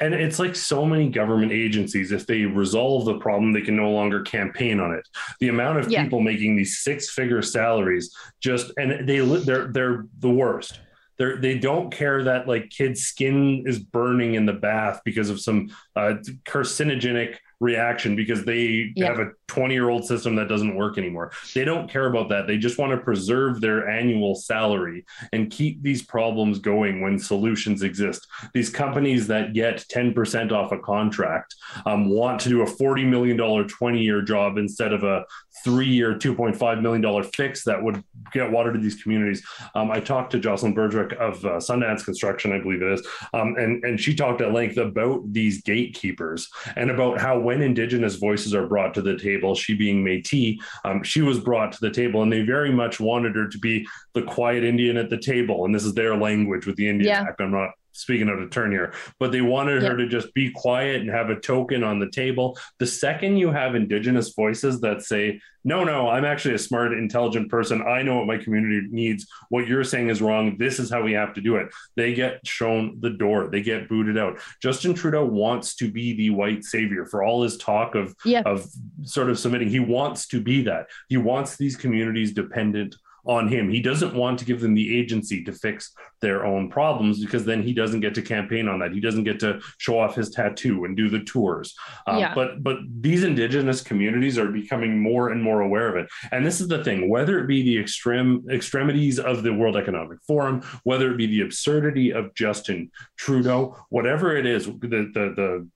And it's like so many government agencies, if they resolve the problem, they can no longer campaign on it. The amount of Yeah. people making these six figure salaries just, and they they're they're the worst. They're, they don't care that like kids' skin is burning in the bath because of some uh, carcinogenic reaction because they Yeah. have a 20 year old system that doesn't work anymore. They don't care about that. They just want to preserve their annual salary and keep these problems going when solutions exist. These companies that get 10% off a contract um, want to do a $40 million 20 year job instead of a three year, $2.5 million fix that would get water to these communities. Um, I talked to Jocelyn Bergerick of uh, Sundance Construction, I believe it is, um, and, and she talked at length about these gatekeepers and about how when Indigenous voices are brought to the table, she being Métis, um, she was brought to the table, and they very much wanted her to be the quiet Indian at the table. And this is their language with the Indian Yeah. Act. I'm not speaking out of turn here, but they wanted her to just be quiet and have a token on the table. The second you have Indigenous voices that say, no, no, I'm actually a smart, intelligent person. I know what my community needs. What you're saying is wrong. This is how we have to do it. They get shown the door, they get booted out. Justin Trudeau wants to be the white savior for all his talk of, Yeah. of sort of submitting. He wants to be that. He wants these communities dependent on him. He doesn't want to give them the agency to fix their own problems because then he doesn't get to campaign on that. He doesn't get to show off his tattoo and do the tours. Um, Yeah. But but these indigenous communities are becoming more and more aware of it. And this is the thing: whether it be the extreme extremities of the World Economic Forum, whether it be the absurdity of Justin Trudeau, whatever it is, the the, the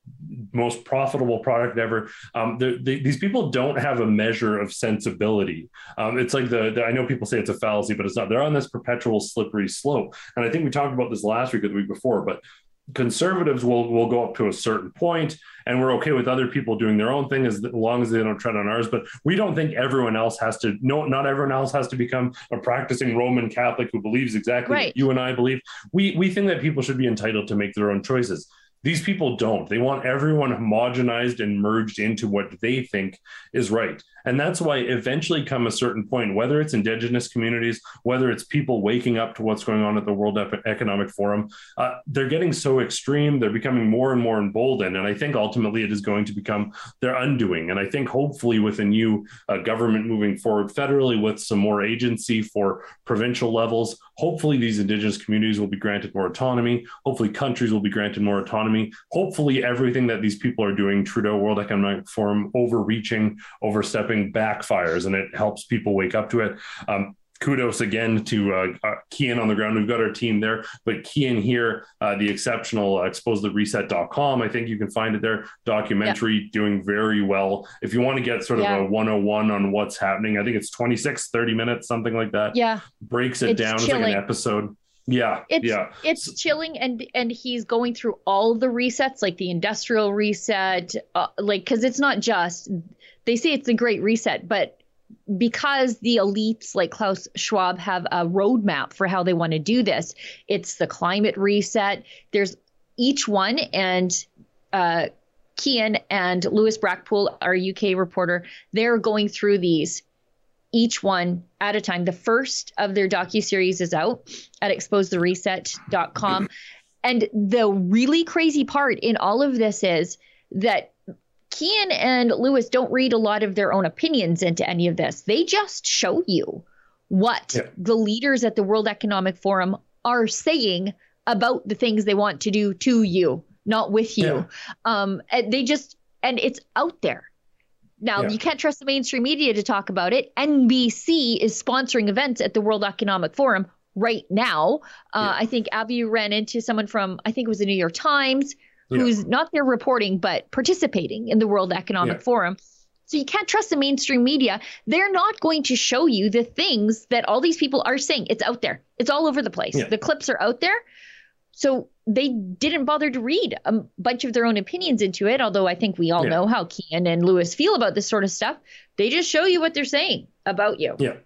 most profitable product ever. Um, the, the, these people don't have a measure of sensibility. Um, it's like the, the I know people say it's a fallacy, but it's not. They're on this perpetual slippery slope, and I think we talked about this last week or the week before, but conservatives will will go up to a certain point and we're okay with other people doing their own thing as long as they don't tread on ours. But we don't think everyone else has to no not everyone else has to become a practicing roman catholic who believes exactly Right. what you and i believe. We we think that people should be entitled to make their own choices. These people don't. They want everyone homogenized and merged into what they think is right and that's why eventually come a certain point whether it's indigenous communities whether it's people waking up to what's going on at the world economic forum uh, they're getting so extreme they're becoming more and more emboldened. And i think ultimately it is going to become their undoing. And i think hopefully with a new uh, government moving forward federally with some more agency for provincial levels hopefully these indigenous communities will be granted more autonomy. Hopefully countries will be granted more autonomy. Hopefully everything that these people are doing trudeau world economic forum overreaching overstepping backfires and it helps people wake up to it um, kudos again to uh, uh, Kian on the ground. We've got our team there, but Kian here, uh, the exceptional uh, exposethereset.com. I think you can find it there. Documentary doing very well. If you want to get sort of Yeah. a 101 on what's happening, I think it's 26, 30 minutes, something like that. Yeah. Breaks it It's down. It's like an episode. Yeah. It's yeah. it's chilling and and he's going through all the resets like the industrial reset uh, like cuz it's not just they say it's a great reset but because the elites like Klaus Schwab have a roadmap for how they want to do this it's the climate reset there's each one and uh Kian and Lewis Brackpool our UK reporter they're going through these each one at a time. The first of their docu-series is out at exposethereset.com. [clears throat] and the really crazy part in all of this is that Kian and Lewis don't read a lot of their own opinions into any of this. They just show you what yeah. the leaders at the World Economic Forum are saying about the things they want to do to you, not with you. Yeah. Um, they just, and it's out there. Now, yeah. you can't trust the mainstream media to talk about it. NBC is sponsoring events at the World Economic Forum right now. Uh, I think Avi ran into someone from, I think it was the New York Times, who's not there reporting, but participating in the World Economic Forum. So you can't trust the mainstream media. They're not going to show you the things that all these people are saying. It's out there. It's all over the place. Yeah. The clips are out there. So they didn't bother to read a bunch of their own opinions into it, although I think we all yeah. know how Kian and Lewis feel about this sort of stuff. They just show you what they're saying about you. Yeah.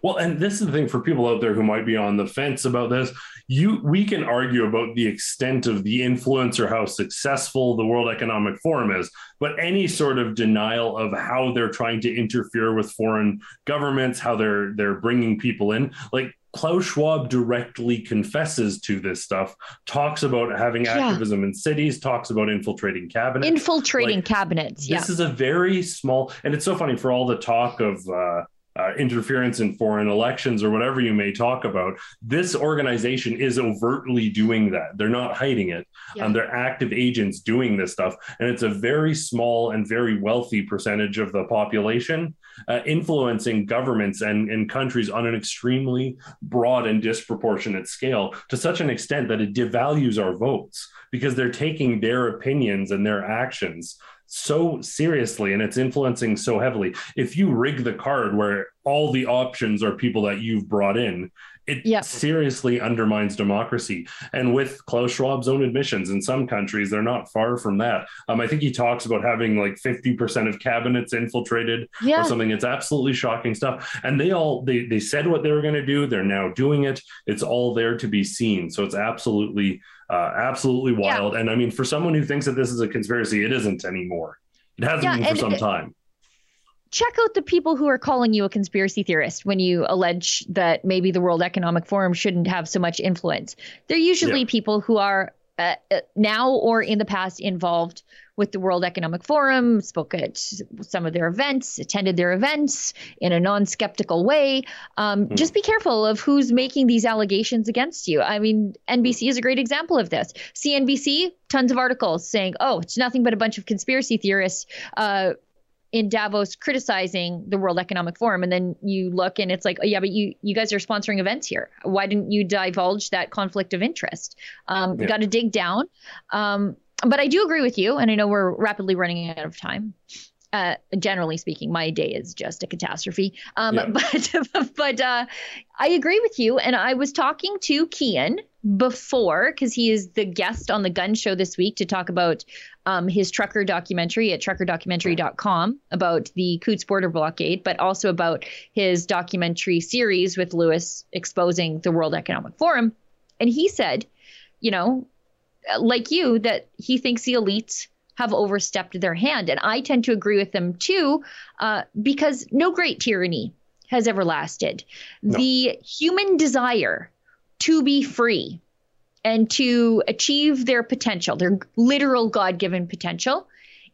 Well, and this is the thing for people out there who might be on the fence about this. You we can argue about the extent of the influence or how successful the World Economic Forum is, but any sort of denial of how they're trying to interfere with foreign governments, how they're they're bringing people in, like Klaus Schwab directly confesses to this stuff, talks about having yeah. activism in cities, talks about infiltrating cabinets. Infiltrating like, cabinets. This is a very small, and it's so funny for all the talk of uh, uh, interference in foreign elections or whatever you may talk about. This organization is overtly doing that. They're not hiding it. Yeah. Um, they're active agents doing this stuff. And it's a very small and very wealthy percentage of the population uh, influencing governments and, and countries on an extremely broad and disproportionate scale to such an extent that it devalues our votes because they're taking their opinions and their actions so seriously and it's influencing so heavily. If you rig the card where all the options are people that you've brought in, it yep. seriously undermines democracy. And with Klaus Schwab's own admissions, in some countries, they're not far from that. Um, I think he talks about having like 50% of cabinets infiltrated yeah. or something. It's absolutely shocking stuff. And they all they they said what they were going to do. They're now doing it. It's all there to be seen. So it's absolutely uh, absolutely wild. Yeah. And I mean, for someone who thinks that this is a conspiracy, it isn't anymore. It hasn't yeah, been for some time. Check out the people who are calling you a conspiracy theorist when you allege that maybe the World Economic Forum shouldn't have so much influence. They're usually yeah. people who are uh, uh now or in the past involved with the World Economic Forum, spoke at some of their events, attended their events in a non skeptical way. Um, mm. Just be careful of who's making these allegations against you. I mean, NBC is a great example of this. CNBC, tons of articles saying, oh, it's nothing but a bunch of conspiracy theorists. Uh, in Davos criticizing the World Economic Forum, and then you look and it's like, oh yeah, but you you guys are sponsoring events here. Why didn't you divulge that conflict of interest? Um, yeah. You got to dig down. Um, but I do agree with you, and I know we're rapidly running out of time. Uh, generally speaking, my day is just a catastrophe. Um, yeah. [laughs] But [laughs] but uh, I agree with you, and I was talking to Kian before because he is the guest on the Gunn Show this week to talk about um, his trucker documentary at truckerdocumentary.com about the Coutts border blockade, but also about his documentary series with Lewis exposing the World Economic Forum. And he said, you know, like you, that he thinks the elites have overstepped their hand. And I tend to agree with them too, uh, because no great tyranny has ever lasted. No. The human desire to be free and to achieve their potential, their literal God given potential,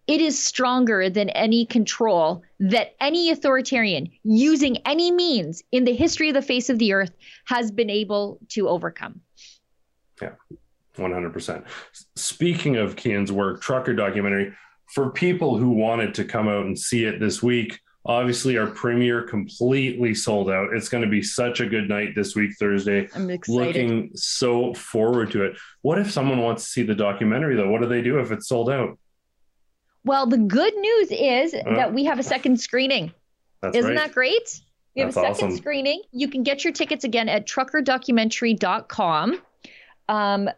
it is stronger than any control that any authoritarian using any means in the history of the face of the earth has been able to overcome. Yeah. 100%. Speaking of Kian's work, Trucker documentary, for people who wanted to come out and see it this week, obviously our premiere completely sold out. It's going to be such a good night this week, Thursday. I'm excited. Looking so forward to it. What if someone wants to see the documentary, though? What do they do if it's sold out? Well, the good news is uh, that we have a second screening. Isn't right. that great? We have that's a second awesome. screening. You can get your tickets again at truckerdocumentary.com. Um,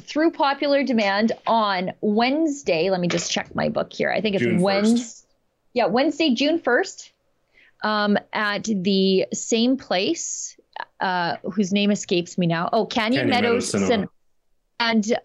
through popular demand on Wednesday. Let me just check my book here. I think it's Wednesday. Yeah, Wednesday, June 1st, um, at the same place, uh, whose name escapes me now. Oh, Canyon, Canyon Meadows. Meadows and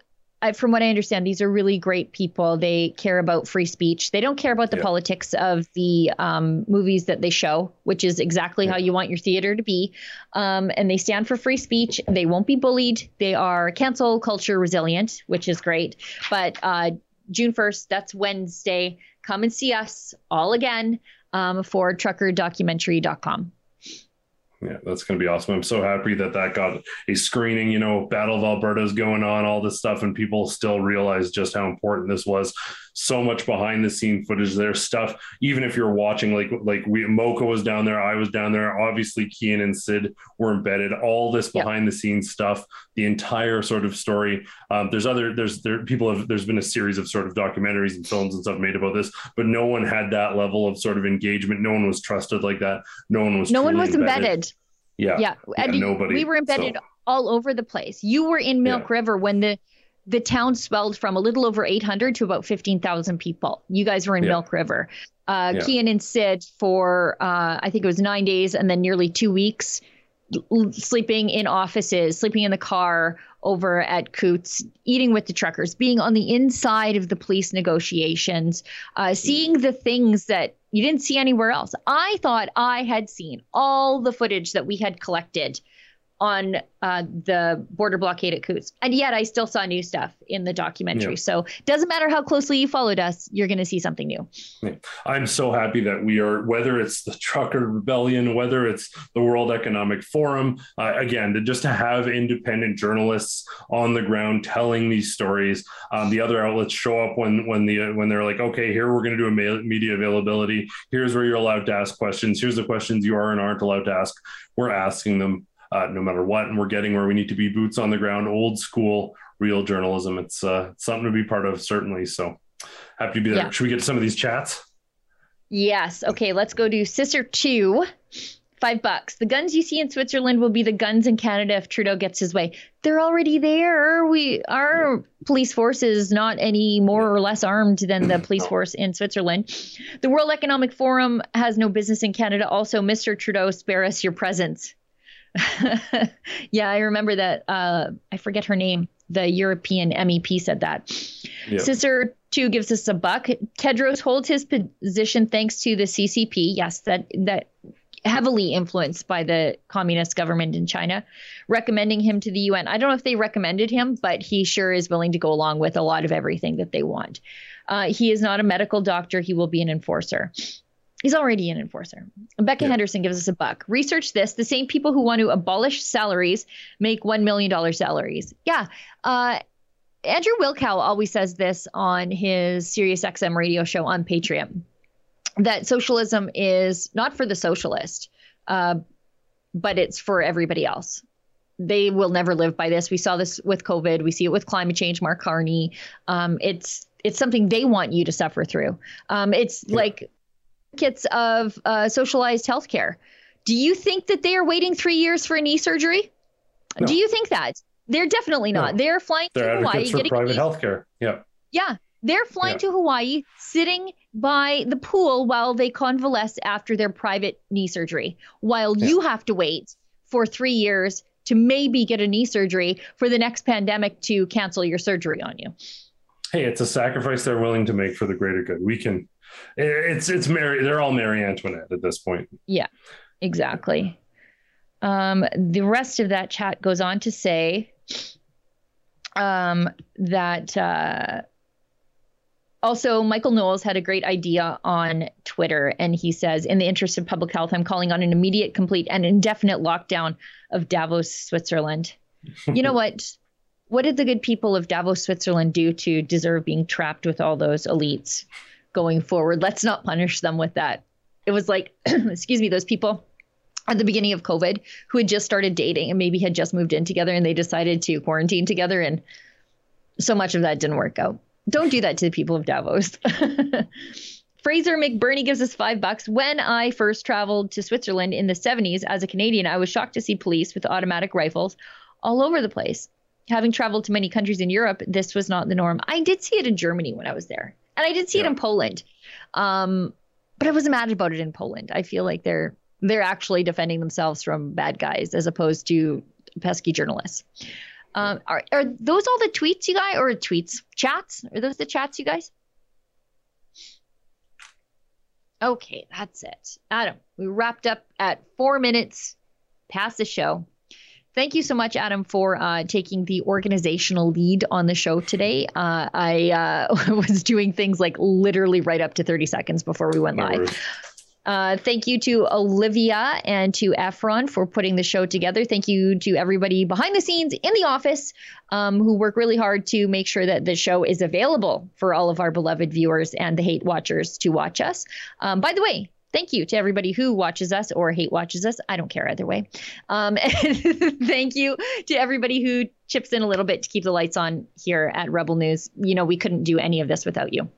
I, from what I understand, these are really great people. They care about free speech. They don't care about the yeah. politics of the um, movies that they show, which is exactly yeah. how you want your theater to be. Um, and they stand for free speech. They won't be bullied. They are cancel culture resilient, which is great. But uh, June 1st. That's Wednesday. Come and see us all again um, for truckerdocumentary.com. Yeah, that's going to be awesome. I'm so happy that that got a screening. You know, Battle of Alberta is going on, all this stuff, and people still realize just how important this was. So much behind the scene footage there, stuff. Even if you're watching, like like we Mocha was down there, I was down there. Obviously, Kian and Sid were embedded. All this behind yep. the scenes stuff, the entire sort of story. Um, there's other there's there people have there's been a series of sort of documentaries and films and stuff made about this, but no one had that level of sort of engagement. No one was trusted like that. No one was. No one was embedded. embedded. Yeah. Yeah. And yeah, nobody. We were embedded so. all over the place. You were in Milk yeah. River when the the town swelled from a little over 800 to about 15,000 people. You guys were in yeah. Milk River. Uh, yeah. Kian and Sid for, uh, I think it was nine days and then nearly two weeks sleeping in offices, sleeping in the car over at Coutts, eating with the truckers, being on the inside of the police negotiations, uh, seeing the things that you didn't see anywhere else. I thought I had seen all the footage that we had collected on uh, the border blockade at Coutts. And yet I still saw new stuff in the documentary. Yeah. So doesn't matter how closely you followed us, you're going to see something new. I'm so happy that we are, whether it's the trucker rebellion, whether it's the World Economic Forum, uh, again, to just to have independent journalists on the ground telling these stories. Um, the other outlets show up when when the when they're like, okay, here we're going to do a media availability. Here's where you're allowed to ask questions. Here's the questions you are and aren't allowed to ask. We're asking them uh, no matter what. And we're getting where we need to be boots on the ground, old school, real journalism. It's uh, something to be part of, certainly. So happy to be there. Yeah. Should we get to some of these chats? Yes. Okay, let's go to Sister 2. Five bucks. The guns you see in Switzerland will be the guns in Canada if Trudeau gets his way. They're already there. We our police force is not any more or less armed than the police force in Switzerland. The World Economic Forum has no business in Canada. Also, Mr. Trudeau, spare us your presence. [laughs] yeah, I remember that. Uh, I forget her name. The European MEP said that. Yep. Sister two gives us a buck. Tedros holds his position thanks to the CCP. Yes, that that heavily influenced by the communist government in China, recommending him to the UN. I don't know if they recommended him, but he sure is willing to go along with a lot of everything that they want. Uh, he is not a medical doctor. He will be an enforcer. He's already an enforcer. Becca yeah. Henderson gives us a buck. Research this. The same people who want to abolish salaries make $1 million salaries. Yeah. Uh, Andrew Wilkow always says this on his Sirius XM radio show on Patreon that socialism is not for the socialist, uh, but it's for everybody else. They will never live by this. We saw this with COVID. We see it with climate change. Mark Carney. Um, it's it's something they want you to suffer through. Um, it's yeah. like kits of uh, socialized healthcare. Do you think that they are waiting three years for a knee surgery? No. Do you think that? They're definitely not. No. They're flying They're to Hawaii. For private healthcare. Yeah. Yeah. They're flying yeah. to Hawaii, sitting by the pool while they convalesce after their private knee surgery, while yeah. you have to wait for three years to maybe get a knee surgery for the next pandemic to cancel your surgery on you. Hey, it's a sacrifice they're willing to make for the greater good. We can it's it's Mary. They're all Mary Antoinette at this point. Yeah, exactly. Um, the rest of that chat goes on to say um, that uh, also Michael Knowles had a great idea on Twitter, and he says, "In the interest of public health, I'm calling on an immediate, complete, and indefinite lockdown of Davos, Switzerland." [laughs] you know what? What did the good people of Davos, Switzerland do to deserve being trapped with all those elites? Going forward. Let's not punish them with that. It was like, [clears throat] excuse me, those people at the beginning of COVID who had just started dating and maybe had just moved in together and they decided to quarantine together. And so much of that didn't work out. Don't do that to the people of Davos. [laughs] Fraser McBurney gives us five bucks. When I first traveled to Switzerland in the 70s as a Canadian, I was shocked to see police with automatic rifles all over the place. Having traveled to many countries in Europe, this was not the norm. I did see it in Germany when I was there and I did see yeah. it in Poland. Um, but I wasn't mad about it in Poland. I feel like they're they're actually defending themselves from bad guys as opposed to pesky journalists. Um, are, are those all the tweets you guys or tweets chats? Are those the chats you guys? Okay, that's it. Adam, we wrapped up at four minutes past the show. Thank you so much, Adam, for uh, taking the organizational lead on the show today. Uh, I uh, [laughs] was doing things like literally right up to 30 seconds before we went live. Uh, thank you to Olivia and to Efron for putting the show together. Thank you to everybody behind the scenes in the office um, who work really hard to make sure that the show is available for all of our beloved viewers and the hate watchers to watch us. Um, by the way, thank you to everybody who watches us or hate watches us. I don't care either way. Um, [laughs] thank you to everybody who chips in a little bit to keep the lights on here at Rebel News. You know, we couldn't do any of this without you.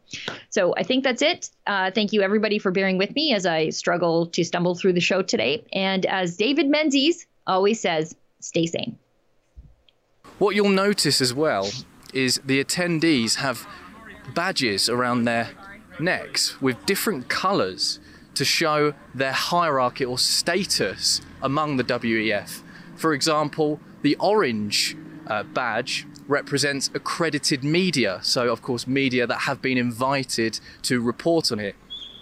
So I think that's it. Uh, thank you, everybody, for bearing with me as I struggle to stumble through the show today. And as David Menzies always says, stay sane. What you'll notice as well is the attendees have badges around their necks with different colours to show their hierarchy or status among the WEF. For example, the orange uh, badge represents accredited media, so of course, media that have been invited to report on it.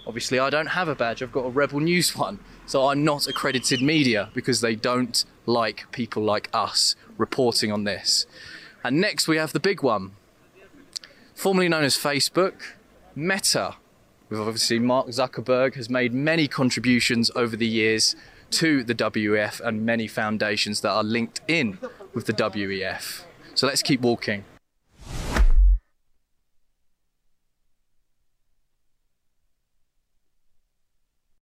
Obviously, I don't have a badge, I've got a Rebel News one, so I'm not accredited media because they don't like people like us reporting on this. And next, we have the big one, formerly known as Facebook, Meta. We've obviously Mark Zuckerberg has made many contributions over the years to the WEF and many foundations that are linked in with the WEF. So let's keep walking.